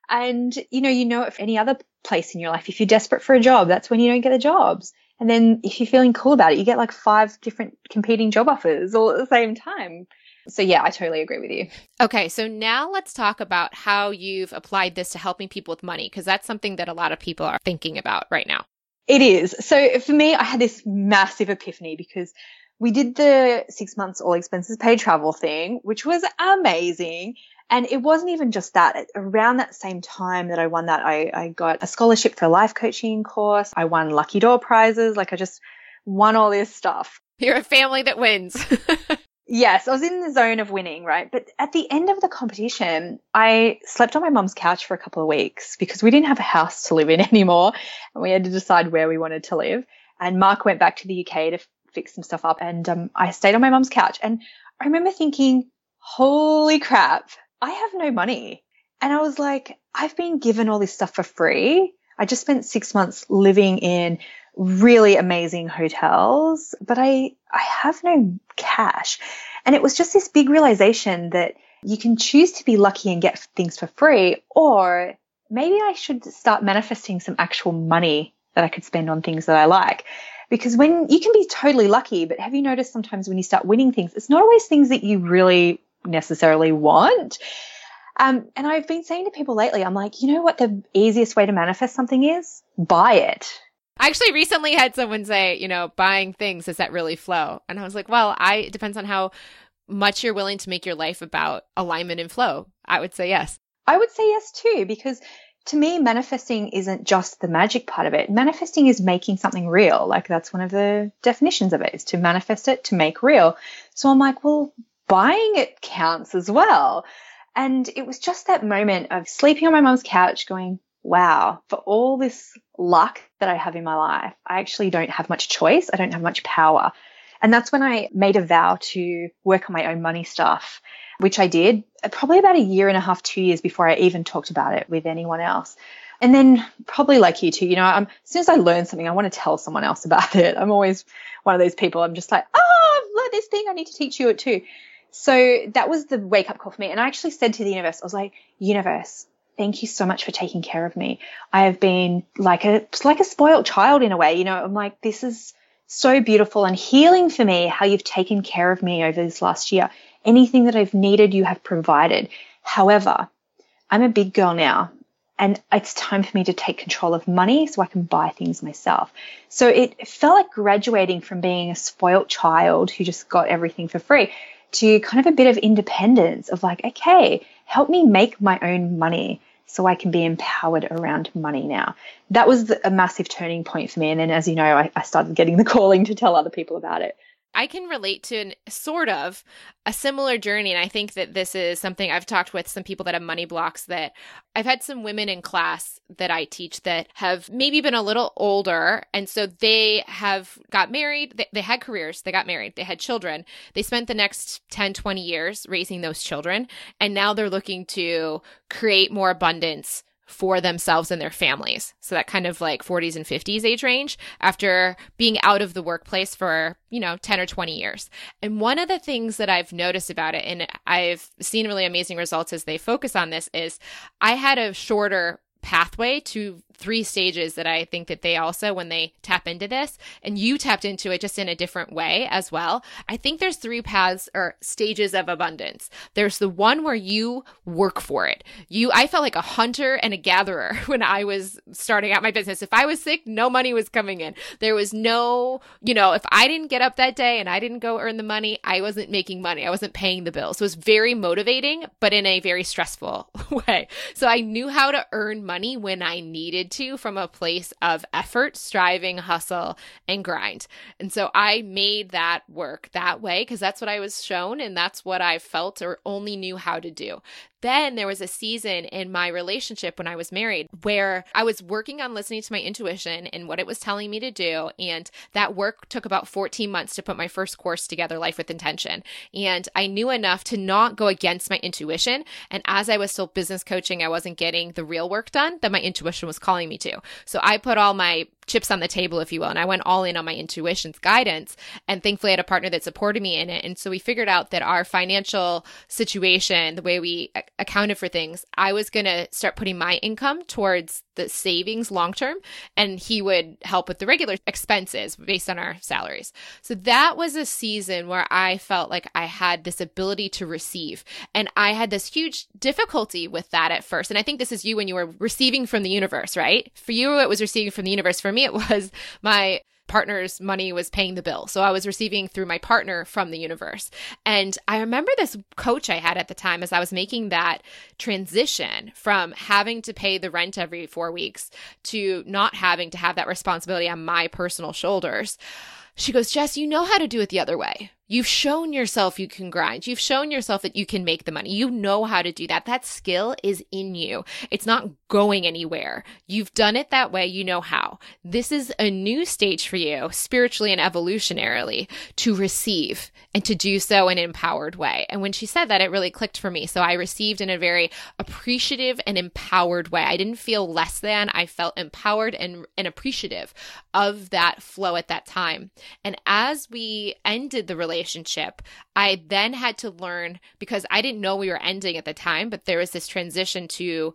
and, you know, you know, if any other place in your life, if you're desperate for a job, that's when you don't get the jobs. And then if you're feeling cool about it, you get like five different competing job offers all at the same time. So, yeah, I totally agree with you. Okay, so now let's talk about how you've applied this to helping people with money, because that's something that a lot of people are thinking about right now. It is. So for me, I had this massive epiphany because we did the six months all expenses paid travel thing, which was amazing. And it wasn't even just that. Around that same time that I won that, I, I got a scholarship for a life coaching course. I won lucky door prizes. Like I just won all this stuff. You're a family that wins. Yes, I was in the zone of winning, right? But at the end of the competition, I slept on my mom's couch for a couple of weeks because we didn't have a house to live in anymore and we had to decide where we wanted to live. And Mark went back to the UK to fix some stuff up and um, I stayed on my mom's couch. And I remember thinking, holy crap, I have no money. And I was like, I've been given all this stuff for free. I just spent six months living in really amazing hotels, but I, I have no cash. And it was just this big realization that you can choose to be lucky and get things for free, or maybe I should start manifesting some actual money that I could spend on things that I like. Because when you can be totally lucky, but have you noticed sometimes when you start winning things, it's not always things that you really necessarily want. Um, and I've been saying to people lately, I'm like, you know what the easiest way to manifest something is? Buy it. I actually recently had someone say, you know, buying things, does that really flow? And I was like, well, I, it depends on how much you're willing to make your life about alignment and flow. I would say yes. I would say yes too, because to me, manifesting isn't just the magic part of it. Manifesting is making something real. Like that's one of the definitions of it is to manifest it, to make real. So I'm like, well, buying it counts as well. And it was just that moment of sleeping on my mom's couch going, wow, for all this luck that I have in my life, I actually don't have much choice. I don't have much power. And that's when I made a vow to work on my own money stuff, which I did uh, probably about a year and a half, two years before I even talked about it with anyone else. And then probably like you too, you know, I'm, as soon as I learn something, I want to tell someone else about it. I'm always one of those people. I'm just like, oh, I've learned this thing. I need to teach you it too. So that was the wake up call for me. And I actually said to the universe, I was like, universe, thank you so much for taking care of me. I have been like a, like a spoiled child in a way. You know, I'm like, this is so beautiful and healing for me how you've taken care of me over this last year. Anything that I've needed, you have provided. However, I'm a big girl now and it's time for me to take control of money so I can buy things myself. So it felt like graduating from being a spoilt child who just got everything for free to kind of a bit of independence of like, okay, help me make my own money so I can be empowered around money now. That was a massive turning point for me. And then, as you know, I, I started getting the calling to tell other people about it. I can relate to an, sort of a similar journey. And I think that this is something I've talked with some people that have money blocks that I've had some women in class that I teach that have maybe been a little older. And so they have got married, they, they had careers, they got married, they had children. They spent the next 10, 20 years raising those children. And now they're looking to create more abundance for themselves and their families. So that kind of like 40s and 50s age range after being out of the workplace for, you know, 10 or 20 years. And one of the things that I've noticed about it, and I've seen really amazing results as they focus on this, is I had a shorter pathway to three stages that I think that they also, when they tap into this, and you tapped into it just in a different way as well. I think there's three paths or stages of abundance. There's the one where you work for it. You, I felt like a hunter and a gatherer when I was starting out my business. If I was sick, no money was coming in. There was no, you know, if I didn't get up that day and I didn't go earn the money, I wasn't making money. I wasn't paying the bills. So it was very motivating, but in a very stressful way. So I knew how to earn money when I needed to from a place of effort, striving, hustle, and grind. And so I made that work that way because that's what I was shown and that's what I felt or only knew how to do. Then there was a season in my relationship when I was married where I was working on listening to my intuition and what it was telling me to do. And that work took about 14 months to put my first course together, Life with Intention. And I knew enough to not go against my intuition. And as I was still business coaching, I wasn't getting the real work done that my intuition was calling me to. So I put all my chips on the table, if you will. And I went all in on my intuition's guidance. And thankfully, I had a partner that supported me in it. And so we figured out that our financial situation, the way we accounted for things, I was going to start putting my income towards the savings long term, and he would help with the regular expenses based on our salaries. So that was a season where I felt like I had this ability to receive. And I had this huge difficulty with that at first. And I think this is you when you were receiving from the universe, right? For you, it was receiving from the universe. For me, it was my partner's money was paying the bill. So I was receiving through my partner from the universe. And I remember this coach I had at the time as I was making that transition from having to pay the rent every four weeks to not having to have that responsibility on my personal shoulders. She goes, Jess, you know how to do it the other way. You've shown yourself you can grind. You've shown yourself that you can make the money. You know how to do that. That skill is in you. It's not going anywhere. You've done it that way. You know how. This is a new stage for you, spiritually and evolutionarily, to receive and to do so in an empowered way. And when she said that, it really clicked for me. So I received in a very appreciative and empowered way. I didn't feel less than. I felt empowered and, and appreciative of that flow at that time. And as we ended the relationship, relationship, I then had to learn because I didn't know we were ending at the time, but there was this transition to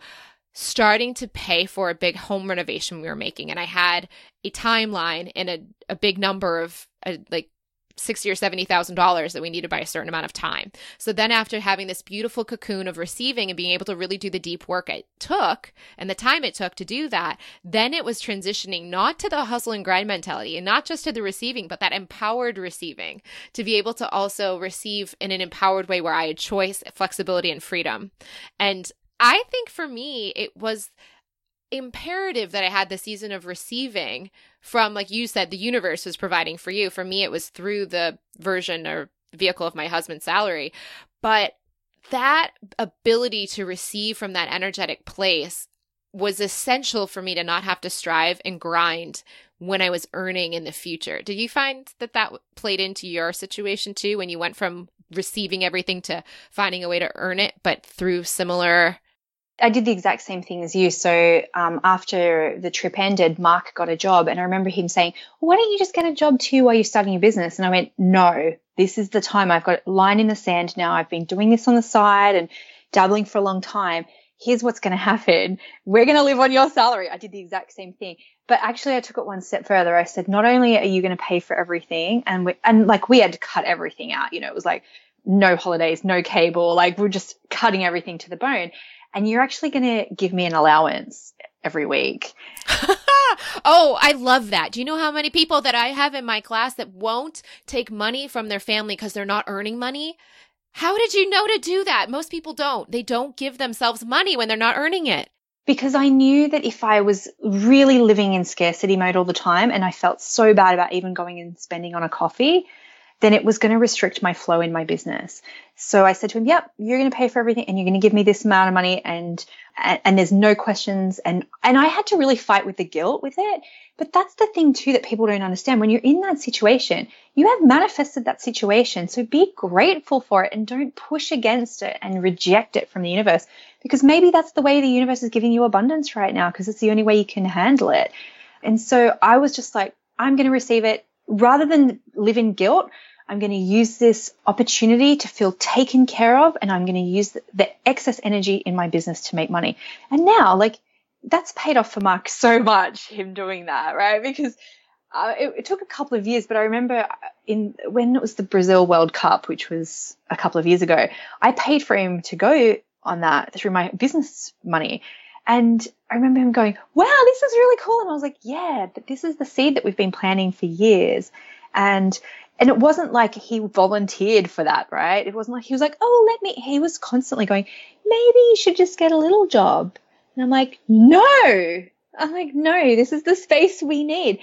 starting to pay for a big home renovation we were making. And I had a timeline and a, a big number of uh, like sixty or seventy thousand dollars that we needed by a certain amount of time. So then after having this beautiful cocoon of receiving and being able to really do the deep work it took and the time it took to do that, then it was transitioning not to the hustle and grind mentality and not just to the receiving, but that empowered receiving to be able to also receive in an empowered way where I had choice, flexibility, and freedom. And I think for me, it was imperative that I had the season of receiving from, like you said, the universe was providing for you. For me, it was through the version or vehicle of my husband's salary. But that ability to receive from that energetic place was essential for me to not have to strive and grind when I was earning in the future. Did you find that that played into your situation too when you went from receiving everything to finding a way to earn it, but through similar I did the exact same thing as you. So um, after the trip ended, Mark got a job, and I remember him saying, well, "Why don't you just get a job too while you're starting your business?" And I went, "No, this is the time. I've got a line in the sand now. I've been doing this on the side and dabbling for a long time. Here's what's going to happen. We're going to live on your salary." I did the exact same thing, but actually, I took it one step further. I said, "Not only are you going to pay for everything, and we, and like we had to cut everything out. You know, it was like." No holidays, no cable, like we're just cutting everything to the bone and you're actually going to give me an allowance every week. oh, I love that. Do you know how many people that I have in my class that won't take money from their family because they're not earning money? How did you know to do that? Most people don't. They don't give themselves money when they're not earning it. Because I knew that if I was really living in scarcity mode all the time and I felt so bad about even going and spending on a coffee, then it was going to restrict my flow in my business. So I said to him, "Yep, you're going to pay for everything, and you're going to give me this amount of money, and, and and there's no questions." And and I had to really fight with the guilt with it. But that's the thing too that people don't understand. When you're in that situation, you have manifested that situation. So be grateful for it and don't push against it and reject it from the universe because maybe that's the way the universe is giving you abundance right now because it's the only way you can handle it. And so I was just like, I'm going to receive it rather than live in guilt. I'm going to use this opportunity to feel taken care of and I'm going to use the, excess energy in my business to make money. And now, like, that's paid off for Mark so much, him doing that, right? Because uh, it, it, took a couple of years, but I remember in when it was the Brazil World Cup, which was a couple of years ago, I paid for him to go on that through my business money. And I remember him going, wow, this is really cool. And I was like, yeah, but this is the seed that we've been planting for years. And and it wasn't like he volunteered for that, right? It wasn't like he was like, oh, let me. He was constantly going, maybe you should just get a little job. And I'm like, no. I'm like, no, this is the space we need.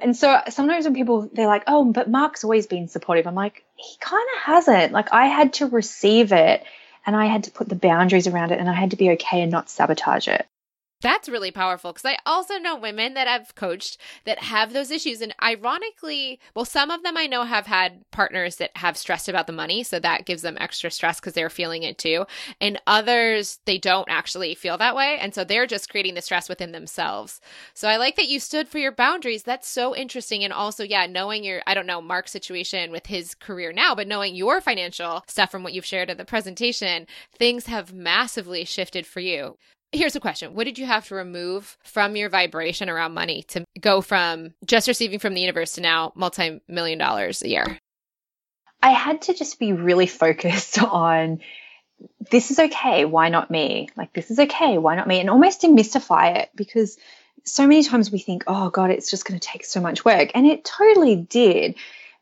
And so sometimes when people, they're like, oh, but Mark's always been supportive. I'm like, he kind of hasn't. Like, I had to receive it and I had to put the boundaries around it and I had to be okay and not sabotage it. That's really powerful because I also know women that I've coached that have those issues. And ironically, well, some of them I know have had partners that have stressed about the money. So that gives them extra stress because they're feeling it too. And others, they don't actually feel that way. And so they're just creating the stress within themselves. So I like that you stood for your boundaries. That's so interesting. And also, yeah, knowing your, I don't know, Mark's situation with his career now, but knowing your financial stuff from what you've shared in the presentation, things have massively shifted for you. Here's a question. What did you have to remove from your vibration around money to go from just receiving from the universe to now multi million dollars a year? I had to just be really focused on this is okay. Why not me? Like, this is okay. Why not me? And almost demystify it because so many times we think, oh God, it's just going to take so much work. And it totally did.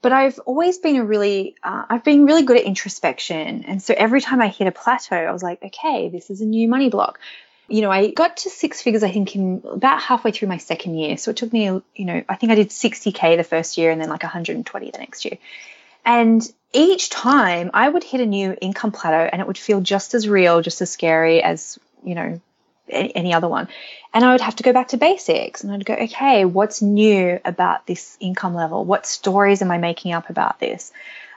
But I've always been a really, uh, I've been really good at introspection. And so every time I hit a plateau, I was like, okay, this is a new money block you know, I got to six figures, I think, in about halfway through my second year. So it took me, you know, I think I did 60K the first year and then like 120 the next year. And each time I would hit a new income plateau and it would feel just as real, just as scary as, you know, any other one. And I would have to go back to basics and I'd go, okay, what's new about this income level? What stories am I making up about this?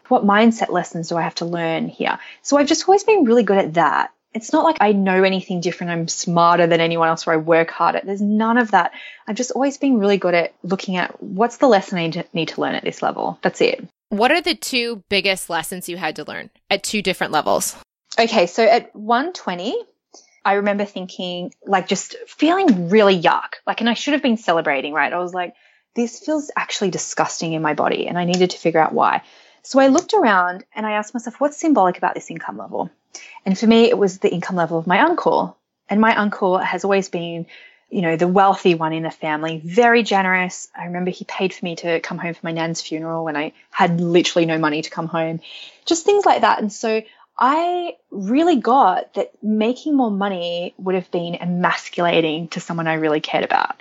What mindset lessons do I have to learn here? So I've just always been really good at that it's not like I know anything different. I'm smarter than anyone else or I work harder. There's none of that. I've just always been really good at looking at what's the lesson I need to, need to learn at this level. That's it. What are the two biggest lessons you had to learn at two different levels? Okay, so at 120, I remember thinking, like, just feeling really yuck. Like, and I should have been celebrating, right? I was like, this feels actually disgusting in my body, and I needed to figure out why. So I looked around and I asked myself, what's symbolic about this income level? And for me, it was the income level of my uncle. And my uncle has always been, you know, the wealthy one in the family, very generous. I remember he paid for me to come home for my nan's funeral when I had literally no money to come home, just things like that. And so I really got that making more money would have been emasculating to someone I really cared about.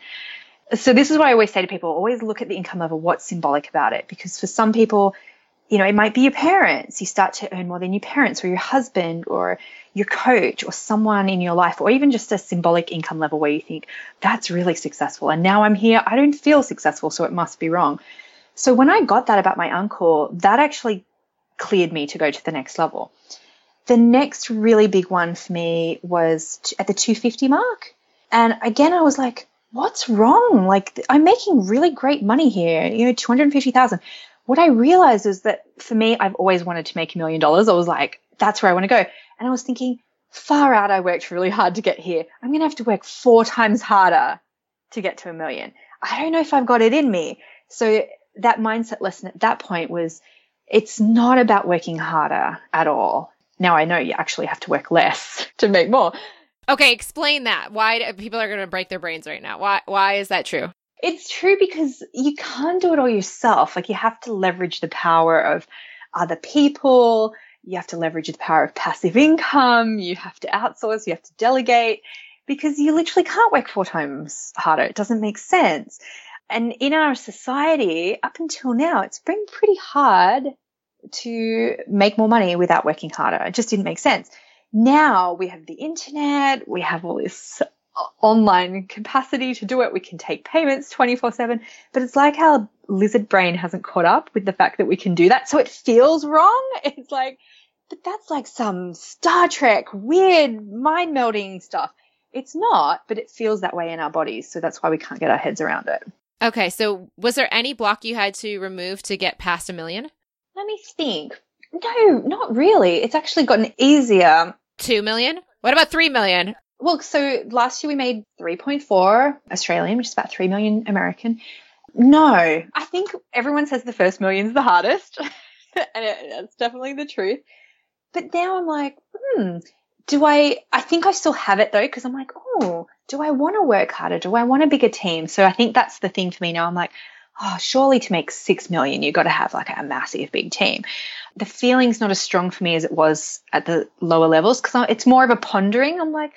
So this is what I always say to people, always look at the income level, what's symbolic about it. Because for some people, you know, it might be your parents. You start to earn more than your parents or your husband or your coach or someone in your life, or even just a symbolic income level where you think, that's really successful. And now I'm here. I don't feel successful, so it must be wrong. So when I got that about my uncle, that actually cleared me to go to the next level. The next really big one for me was at the 250 mark. And again, I was like, what's wrong? Like, I'm making really great money here, you know, 250,000. What I realized is that for me, I've always wanted to make a million dollars. I was like, that's where I want to go. And I was thinking, far out, I worked really hard to get here. I'm going to have to work four times harder to get to a million. I don't know if I've got it in me. So that mindset lesson at that point was it's not about working harder at all. Now I know you actually have to work less to make more. Okay, explain that. Why people are going to break their brains right now? Why why is that true? It's true because you can't do it all yourself. Like you have to leverage the power of other people. You have to leverage the power of passive income. You have to outsource. You have to delegate because you literally can't work four times harder. It doesn't make sense. And in our society, up until now, it's been pretty hard to make more money without working harder. It just didn't make sense. Now we have the internet, we have all this online capacity to do it. We can take payments 24 7, but it's like our lizard brain hasn't caught up with the fact that we can do that. So it feels wrong. It's like, but that's like some Star Trek weird mind melding stuff. It's not, but it feels that way in our bodies. So that's why we can't get our heads around it. Okay. So was there any block you had to remove to get past a million? Let me think. No, not really. It's actually gotten easier. Two million? What about three million? Well, so last year we made 3.4 Australian, which is about 3 million American. No, I think everyone says the first million is the hardest. and it, that's definitely the truth. But now I'm like, hmm, do I, I think I still have it though, because I'm like, oh, do I want to work harder? Do I want a bigger team? So I think that's the thing for me now. I'm like, oh, surely to make six million, you've got to have like a massive big team. The feeling's not as strong for me as it was at the lower levels because it's more of a pondering. I'm like,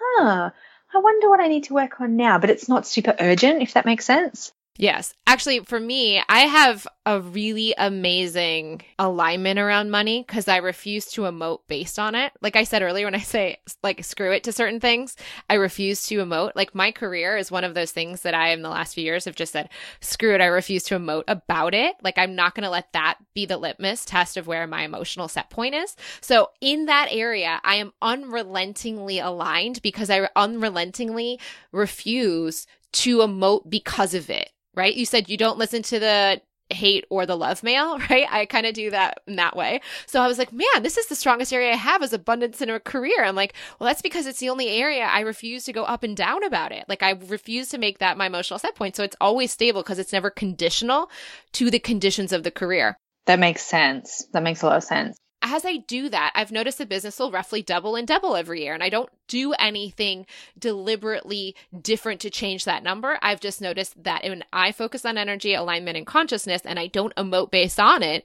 huh, I wonder what I need to work on now, but it's not super urgent, if that makes sense. Yes. Actually, for me, I have a really amazing alignment around money because I refuse to emote based on it. Like I said earlier, when I say like screw it to certain things, I refuse to emote. Like my career is one of those things that I, in the last few years, have just said, screw it. I refuse to emote about it. Like I'm not going to let that be the litmus test of where my emotional set point is. So in that area, I am unrelentingly aligned because I unrelentingly refuse to emote because of it right? You said you don't listen to the hate or the love mail, right? I kind of do that in that way. So I was like, man, this is the strongest area I have is abundance in a career. I'm like, well, that's because it's the only area I refuse to go up and down about it. Like I refuse to make that my emotional set point. So it's always stable because it's never conditional to the conditions of the career. That makes sense. That makes a lot of sense as I do that, I've noticed the business will roughly double and double every year. And I don't do anything deliberately different to change that number. I've just noticed that when I focus on energy, alignment, and consciousness, and I don't emote based on it,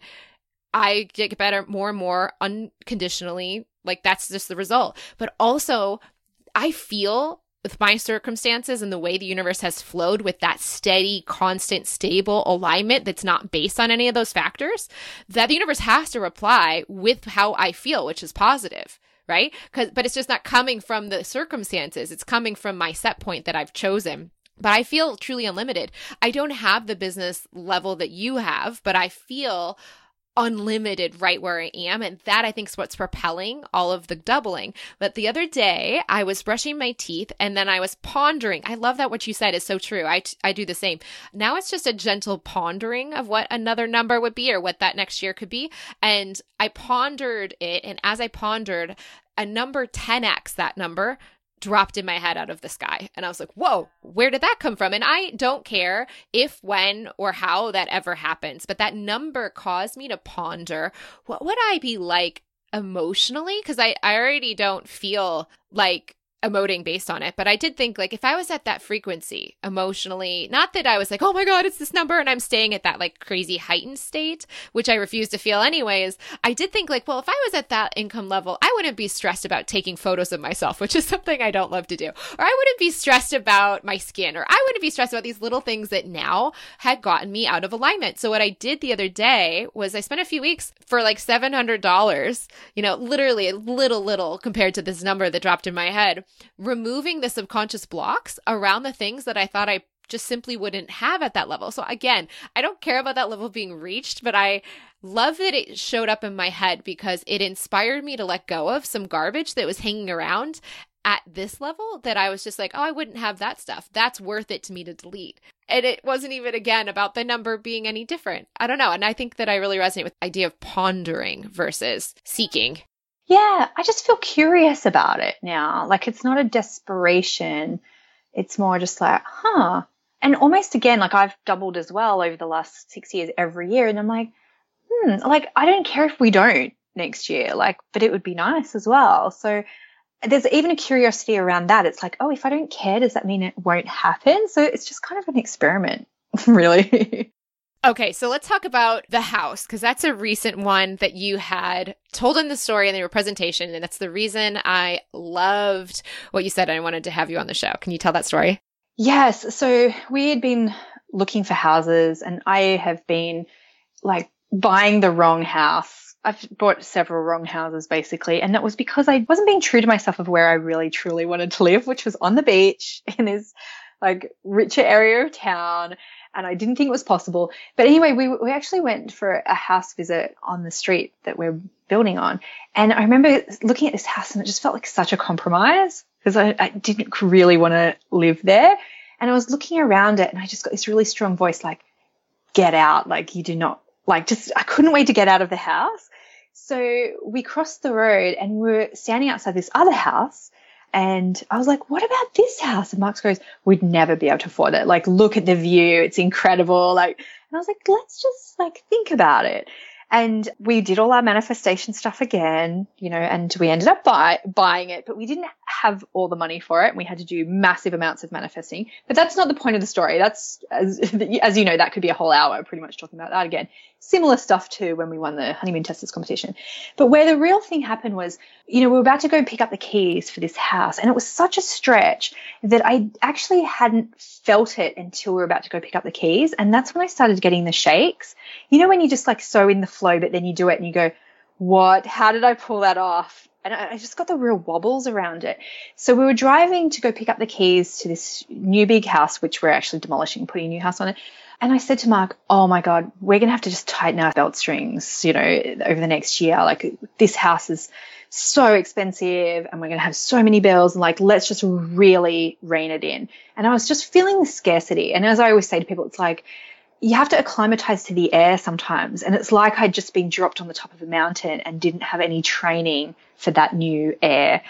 I get better more and more unconditionally. Like that's just the result. But also, I feel with my circumstances and the way the universe has flowed with that steady, constant, stable alignment that's not based on any of those factors, that the universe has to reply with how I feel, which is positive right? Cause, but it's just not coming from the circumstances. It's coming from my set point that I've chosen. But I feel truly unlimited. I don't have the business level that you have, but I feel unlimited right where I am. And that I think is what's propelling all of the doubling. But the other day I was brushing my teeth and then I was pondering. I love that what you said is so true. I, I do the same. Now it's just a gentle pondering of what another number would be or what that next year could be. And I pondered it. And as I pondered, a number 10x that number dropped in my head out of the sky. And I was like, whoa, where did that come from? And I don't care if, when, or how that ever happens, but that number caused me to ponder what would I be like emotionally? Because I, I already don't feel like emoting based on it. But I did think like if I was at that frequency emotionally, not that I was like, oh my God, it's this number and I'm staying at that like crazy heightened state, which I refuse to feel anyways. I did think like, well, if I was at that income level, I wouldn't be stressed about taking photos of myself, which is something I don't love to do. Or I wouldn't be stressed about my skin, or I wouldn't be stressed about these little things that now had gotten me out of alignment. So what I did the other day was I spent a few weeks for like $700, you know, literally a little, little compared to this number that dropped in my head removing the subconscious blocks around the things that I thought I just simply wouldn't have at that level. So again, I don't care about that level being reached, but I love that it showed up in my head because it inspired me to let go of some garbage that was hanging around at this level that I was just like, oh, I wouldn't have that stuff. That's worth it to me to delete. And it wasn't even again about the number being any different. I don't know. And I think that I really resonate with the idea of pondering versus seeking. Yeah, I just feel curious about it now. Like it's not a desperation. It's more just like, huh. And almost again, like I've doubled as well over the last six years every year. And I'm like, hmm, like I don't care if we don't next year, like, but it would be nice as well. So there's even a curiosity around that. It's like, oh, if I don't care, does that mean it won't happen? So it's just kind of an experiment, really. Okay, so let's talk about the house because that's a recent one that you had told in the story in your presentation, and that's the reason I loved what you said. I wanted to have you on the show. Can you tell that story? Yes. So we had been looking for houses, and I have been like buying the wrong house I've bought several wrong houses basically, and that was because I wasn't being true to myself of where I really truly wanted to live, which was on the beach in this like richer area of town. And I didn't think it was possible. But anyway, we, we actually went for a house visit on the street that we're building on. And I remember looking at this house and it just felt like such a compromise because I, I didn't really want to live there. And I was looking around it and I just got this really strong voice like, get out. Like you do not like just, I couldn't wait to get out of the house. So we crossed the road and we were standing outside this other house. And I was like, what about this house? And Mark goes, we'd never be able to afford it. Like, look at the view. It's incredible. Like, and I was like, let's just like think about it. And we did all our manifestation stuff again, you know, and we ended up buy, buying it, but we didn't have all the money for it. And We had to do massive amounts of manifesting. But that's not the point of the story. That's, as, as you know, that could be a whole hour pretty much talking about that again. Similar stuff to when we won the honeymoon testers competition. But where the real thing happened was, you know, we were about to go pick up the keys for this house, and it was such a stretch that I actually hadn't felt it until we were about to go pick up the keys. And that's when I started getting the shakes. You know, when you just like so in the flow, but then you do it and you go, what? How did I pull that off? And I just got the real wobbles around it. So we were driving to go pick up the keys to this new big house, which we're actually demolishing, putting a new house on it. And I said to Mark, oh my God, we're going to have to just tighten our belt strings, you know, over the next year. Like this house is so expensive and we're going to have so many bills and like, let's just really rein it in. And I was just feeling the scarcity. And as I always say to people, it's like, you have to acclimatize to the air sometimes. And it's like I'd just been dropped on the top of a mountain and didn't have any training for that new air.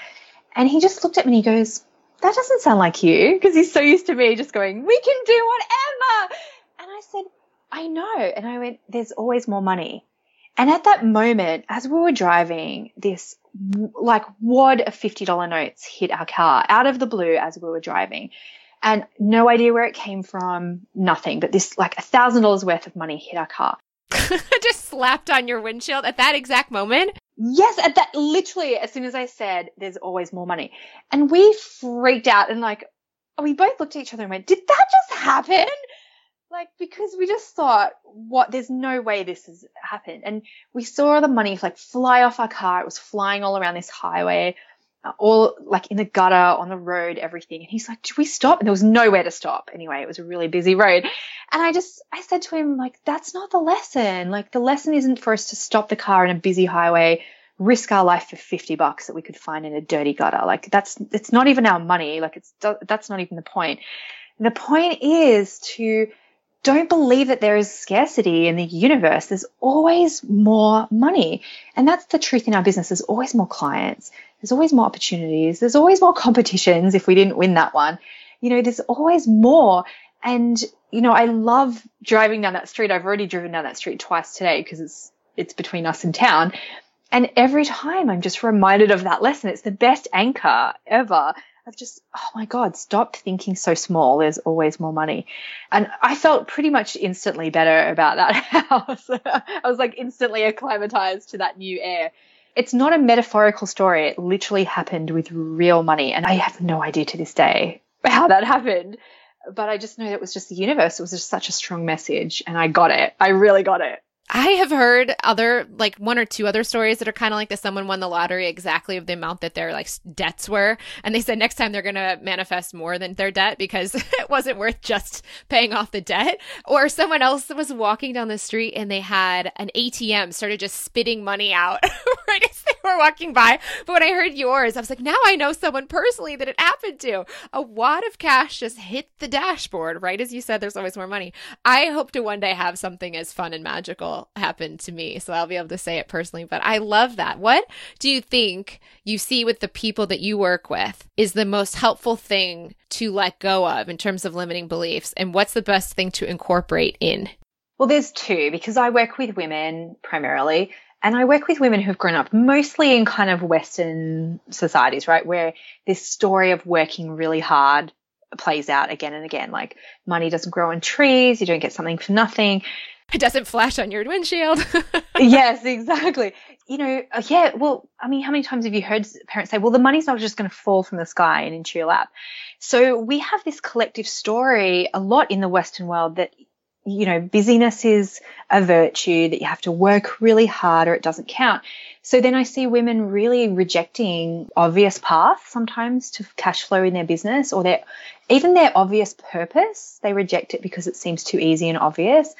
And he just looked at me and he goes, that doesn't sound like you because he's so used to me just going, we can do whatever. I said, I know. And I went, there's always more money. And at that moment, as we were driving, this like wad of $50 notes hit our car out of the blue as we were driving. And no idea where it came from, nothing. But this like a thousand dollars worth of money hit our car. Just slapped on your windshield at that exact moment? Yes, at that literally as soon as I said there's always more money. And we freaked out and like we both looked at each other and went, Did that just happen? Like, because we just thought, what, there's no way this has happened. And we saw the money like fly off our car. It was flying all around this highway, uh, all like in the gutter, on the road, everything. And he's like, do we stop? And there was nowhere to stop. Anyway, it was a really busy road. And I just, I said to him, like, that's not the lesson. Like, the lesson isn't for us to stop the car in a busy highway, risk our life for 50 bucks that we could find in a dirty gutter. Like, that's, it's not even our money. Like, it's, that's not even the point. The point is to, don't believe that there is scarcity in the universe. There's always more money. And that's the truth in our business. There's always more clients. There's always more opportunities. There's always more competitions if we didn't win that one. You know, there's always more. And, you know, I love driving down that street. I've already driven down that street twice today because it's, it's between us and town. And every time I'm just reminded of that lesson. It's the best anchor ever I've just, oh my God, stopped thinking so small. There's always more money. And I felt pretty much instantly better about that house. I was like instantly acclimatized to that new air. It's not a metaphorical story. It literally happened with real money. And I have no idea to this day how that happened. But I just know that it was just the universe. It was just such a strong message. And I got it. I really got it. I have heard other, like one or two other stories that are kind of like this. Someone won the lottery exactly of the amount that their like debts were. And they said next time they're going to manifest more than their debt because it wasn't worth just paying off the debt. Or someone else was walking down the street and they had an ATM started just spitting money out right as they were walking by. But when I heard yours, I was like, now I know someone personally that it happened to. A wad of cash just hit the dashboard, right as you said, there's always more money. I hope to one day have something as fun and magical happen to me. So I'll be able to say it personally. But I love that. What do you think you see with the people that you work with is the most helpful thing to let go of in terms of limiting beliefs? And what's the best thing to incorporate in? Well, there's two because I work with women primarily. And I work with women who've grown up mostly in kind of Western societies, right? Where this story of working really hard plays out again and again. Like money doesn't grow on trees, you don't get something for nothing. It doesn't flash on your windshield. yes, exactly. You know, uh, yeah, well, I mean, how many times have you heard parents say, well, the money's not just going to fall from the sky and into your lap? So we have this collective story a lot in the Western world that, you know, busyness is a virtue, that you have to work really hard or it doesn't count. So then I see women really rejecting obvious paths sometimes to cash flow in their business or their even their obvious purpose. They reject it because it seems too easy and obvious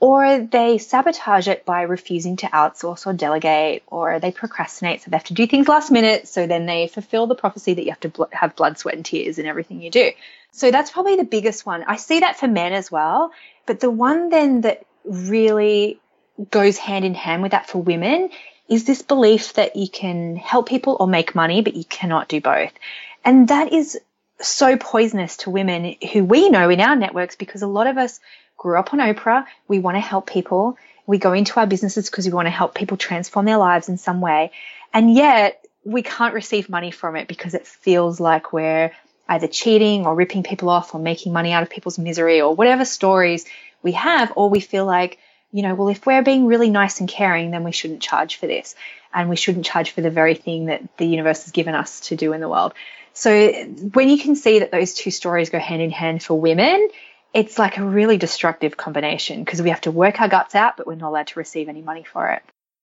or they sabotage it by refusing to outsource or delegate, or they procrastinate, so they have to do things last minute, so then they fulfill the prophecy that you have to bl- have blood, sweat, and tears in everything you do. So that's probably the biggest one. I see that for men as well, but the one then that really goes hand in hand with that for women is this belief that you can help people or make money, but you cannot do both. And that is so poisonous to women who we know in our networks because a lot of us grew up on Oprah. We want to help people. We go into our businesses because we want to help people transform their lives in some way. And yet we can't receive money from it because it feels like we're either cheating or ripping people off or making money out of people's misery or whatever stories we have, or we feel like, you know, well, if we're being really nice and caring, then we shouldn't charge for this. And we shouldn't charge for the very thing that the universe has given us to do in the world. So when you can see that those two stories go hand in hand for women, it's like a really destructive combination because we have to work our guts out, but we're not allowed to receive any money for it.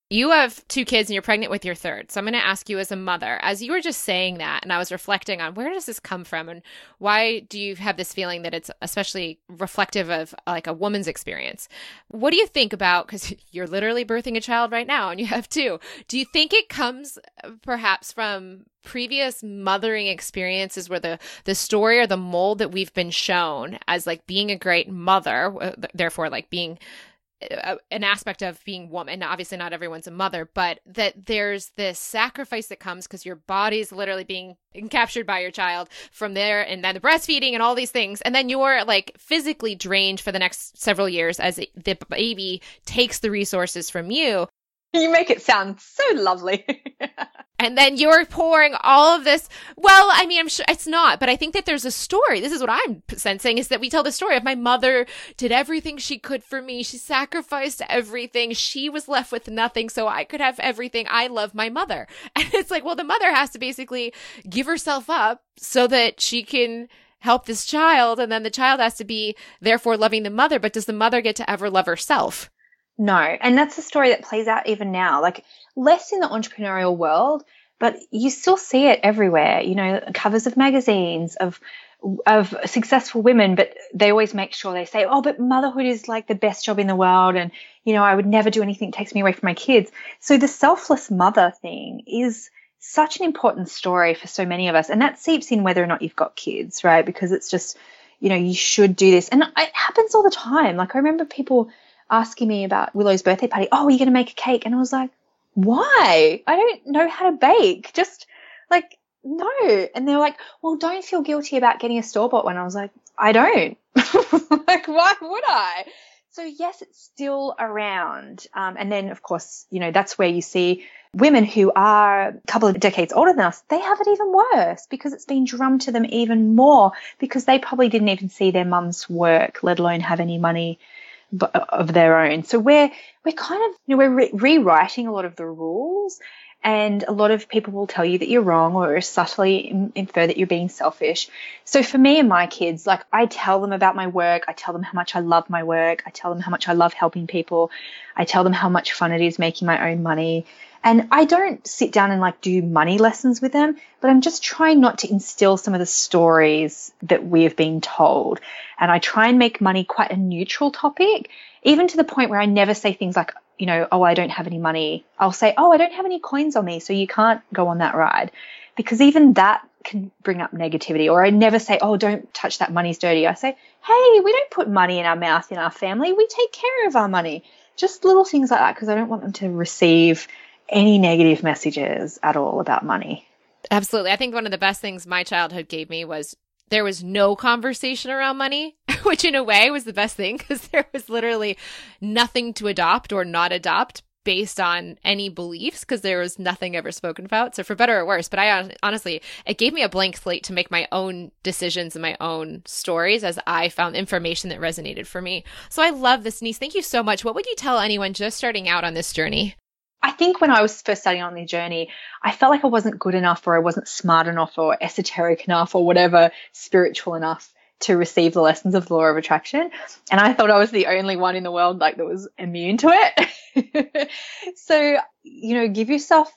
You have two kids and you're pregnant with your third. So I'm going to ask you as a mother, as you were just saying that, and I was reflecting on where does this come from and why do you have this feeling that it's especially reflective of like a woman's experience? What do you think about, because you're literally birthing a child right now and you have two. Do you think it comes perhaps from previous mothering experiences where the the story or the mold that we've been shown as like being a great mother uh, therefore like being an aspect of being woman. Obviously, not everyone's a mother, but that there's this sacrifice that comes because your body is literally being captured by your child from there, and then the breastfeeding and all these things, and then you're like physically drained for the next several years as the baby takes the resources from you. You make it sound so lovely. and then you're pouring all of this. Well, I mean, I'm sure it's not, but I think that there's a story. This is what I'm sensing is that we tell the story of my mother did everything she could for me. She sacrificed everything. She was left with nothing so I could have everything. I love my mother. And it's like, well, the mother has to basically give herself up so that she can help this child. And then the child has to be therefore loving the mother. But does the mother get to ever love herself? No. And that's a story that plays out even now. Like less in the entrepreneurial world, but you still see it everywhere. You know, covers of magazines of of successful women, but they always make sure they say, "Oh, but motherhood is like the best job in the world," and you know, I would never do anything that takes me away from my kids. So the selfless mother thing is such an important story for so many of us, and that seeps in whether or not you've got kids, right? Because it's just, you know, you should do this, and it happens all the time. Like I remember people asking me about Willow's birthday party. Oh, are you going to make a cake? And I was like, why? I don't know how to bake. Just like, no. And they're like, well, don't feel guilty about getting a store bought one. I was like, I don't. like, why would I? So yes, it's still around. Um, and then of course, you know, that's where you see women who are a couple of decades older than us, they have it even worse because it's been drummed to them even more because they probably didn't even see their mums work, let alone have any money Uh, of their own. So we're we're kind of you know we're re- rewriting a lot of the rules, And a lot of people will tell you that you're wrong or subtly infer that you're being selfish. So for me and my kids, like I tell them about my work. I tell them how much I love my work. I tell them how much I love helping people. I tell them how much fun it is making my own money. And I don't sit down and like do money lessons with them, but I'm just trying not to instill some of the stories that we have been told. And I try and make money quite a neutral topic, even to the point where I never say things like, you know, oh, I don't have any money. I'll say, oh, I don't have any coins on me, so you can't go on that ride. Because even that can bring up negativity. Or I never say, oh, don't touch that money's dirty. I say, hey, we don't put money in our mouth in our family. We take care of our money. Just little things like that because I don't want them to receive any negative messages at all about money. Absolutely. I think one of the best things my childhood gave me was there was no conversation around money, which in a way was the best thing because there was literally nothing to adopt or not adopt based on any beliefs because there was nothing ever spoken about. So for better or worse, but I honestly, it gave me a blank slate to make my own decisions and my own stories as I found information that resonated for me. So I love this, Denise. Thank you so much. What would you tell anyone just starting out on this journey? I think when I was first starting on the journey, I felt like I wasn't good enough or I wasn't smart enough or esoteric enough or whatever spiritual enough to receive the lessons of the law of attraction. And I thought I was the only one in the world like that was immune to it. so, you know, give yourself,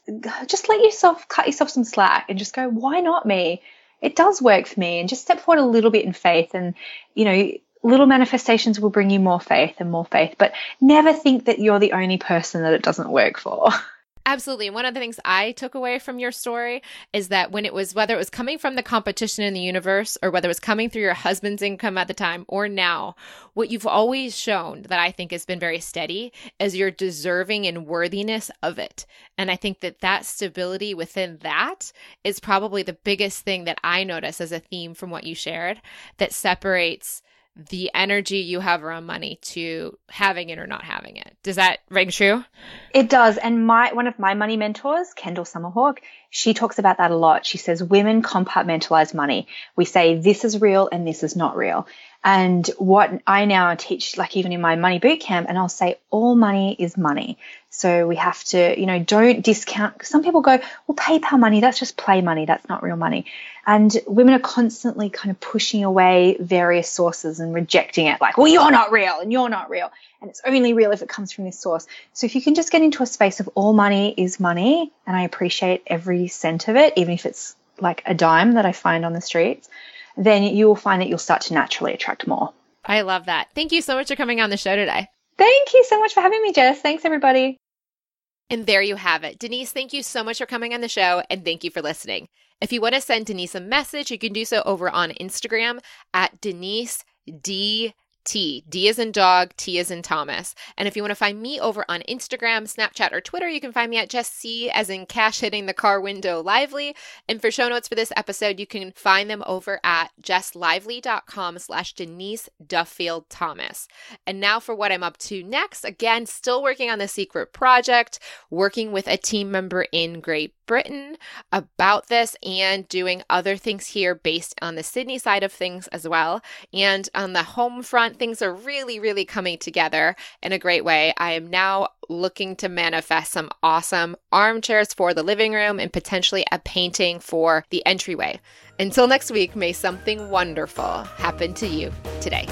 just let yourself cut yourself some slack and just go, why not me? It does work for me and just step forward a little bit in faith and, you know, little manifestations will bring you more faith and more faith, but never think that you're the only person that it doesn't work for. Absolutely. One of the things I took away from your story is that when it was, whether it was coming from the competition in the universe or whether it was coming through your husband's income at the time or now, what you've always shown that I think has been very steady is your deserving and worthiness of it. And I think that that stability within that is probably the biggest thing that I notice as a theme from what you shared that separates the energy you have around money to having it or not having it. Does that ring true? It does. And my one of my money mentors, Kendall Summerhawk, she talks about that a lot. She says women compartmentalize money. We say this is real and this is not real. And what I now teach, like even in my money boot camp, and I'll say all money is money. So we have to, you know, don't discount. Some people go, well, PayPal money, that's just play money. That's not real money. And women are constantly kind of pushing away various sources and rejecting it, like, well, you're not real and you're not real. And it's only real if it comes from this source. So if you can just get into a space of all money is money, and I appreciate every cent of it, even if it's like a dime that I find on the streets then you will find that you'll start to naturally attract more. I love that. Thank you so much for coming on the show today. Thank you so much for having me, Jess. Thanks, everybody. And there you have it. Denise, thank you so much for coming on the show and thank you for listening. If you want to send Denise a message, you can do so over on Instagram at Denise D T. D is in dog, T is in Thomas. And if you want to find me over on Instagram, Snapchat, or Twitter, you can find me at Jess C as in cash hitting the car window lively. And for show notes for this episode, you can find them over at jesslively.com slash Denise Duffield Thomas. And now for what I'm up to next. Again, still working on the secret project, working with a team member in Great Britain about this and doing other things here based on the Sydney side of things as well. And on the home front, things are really, really coming together in a great way. I am now looking to manifest some awesome armchairs for the living room and potentially a painting for the entryway. Until next week, may something wonderful happen to you today.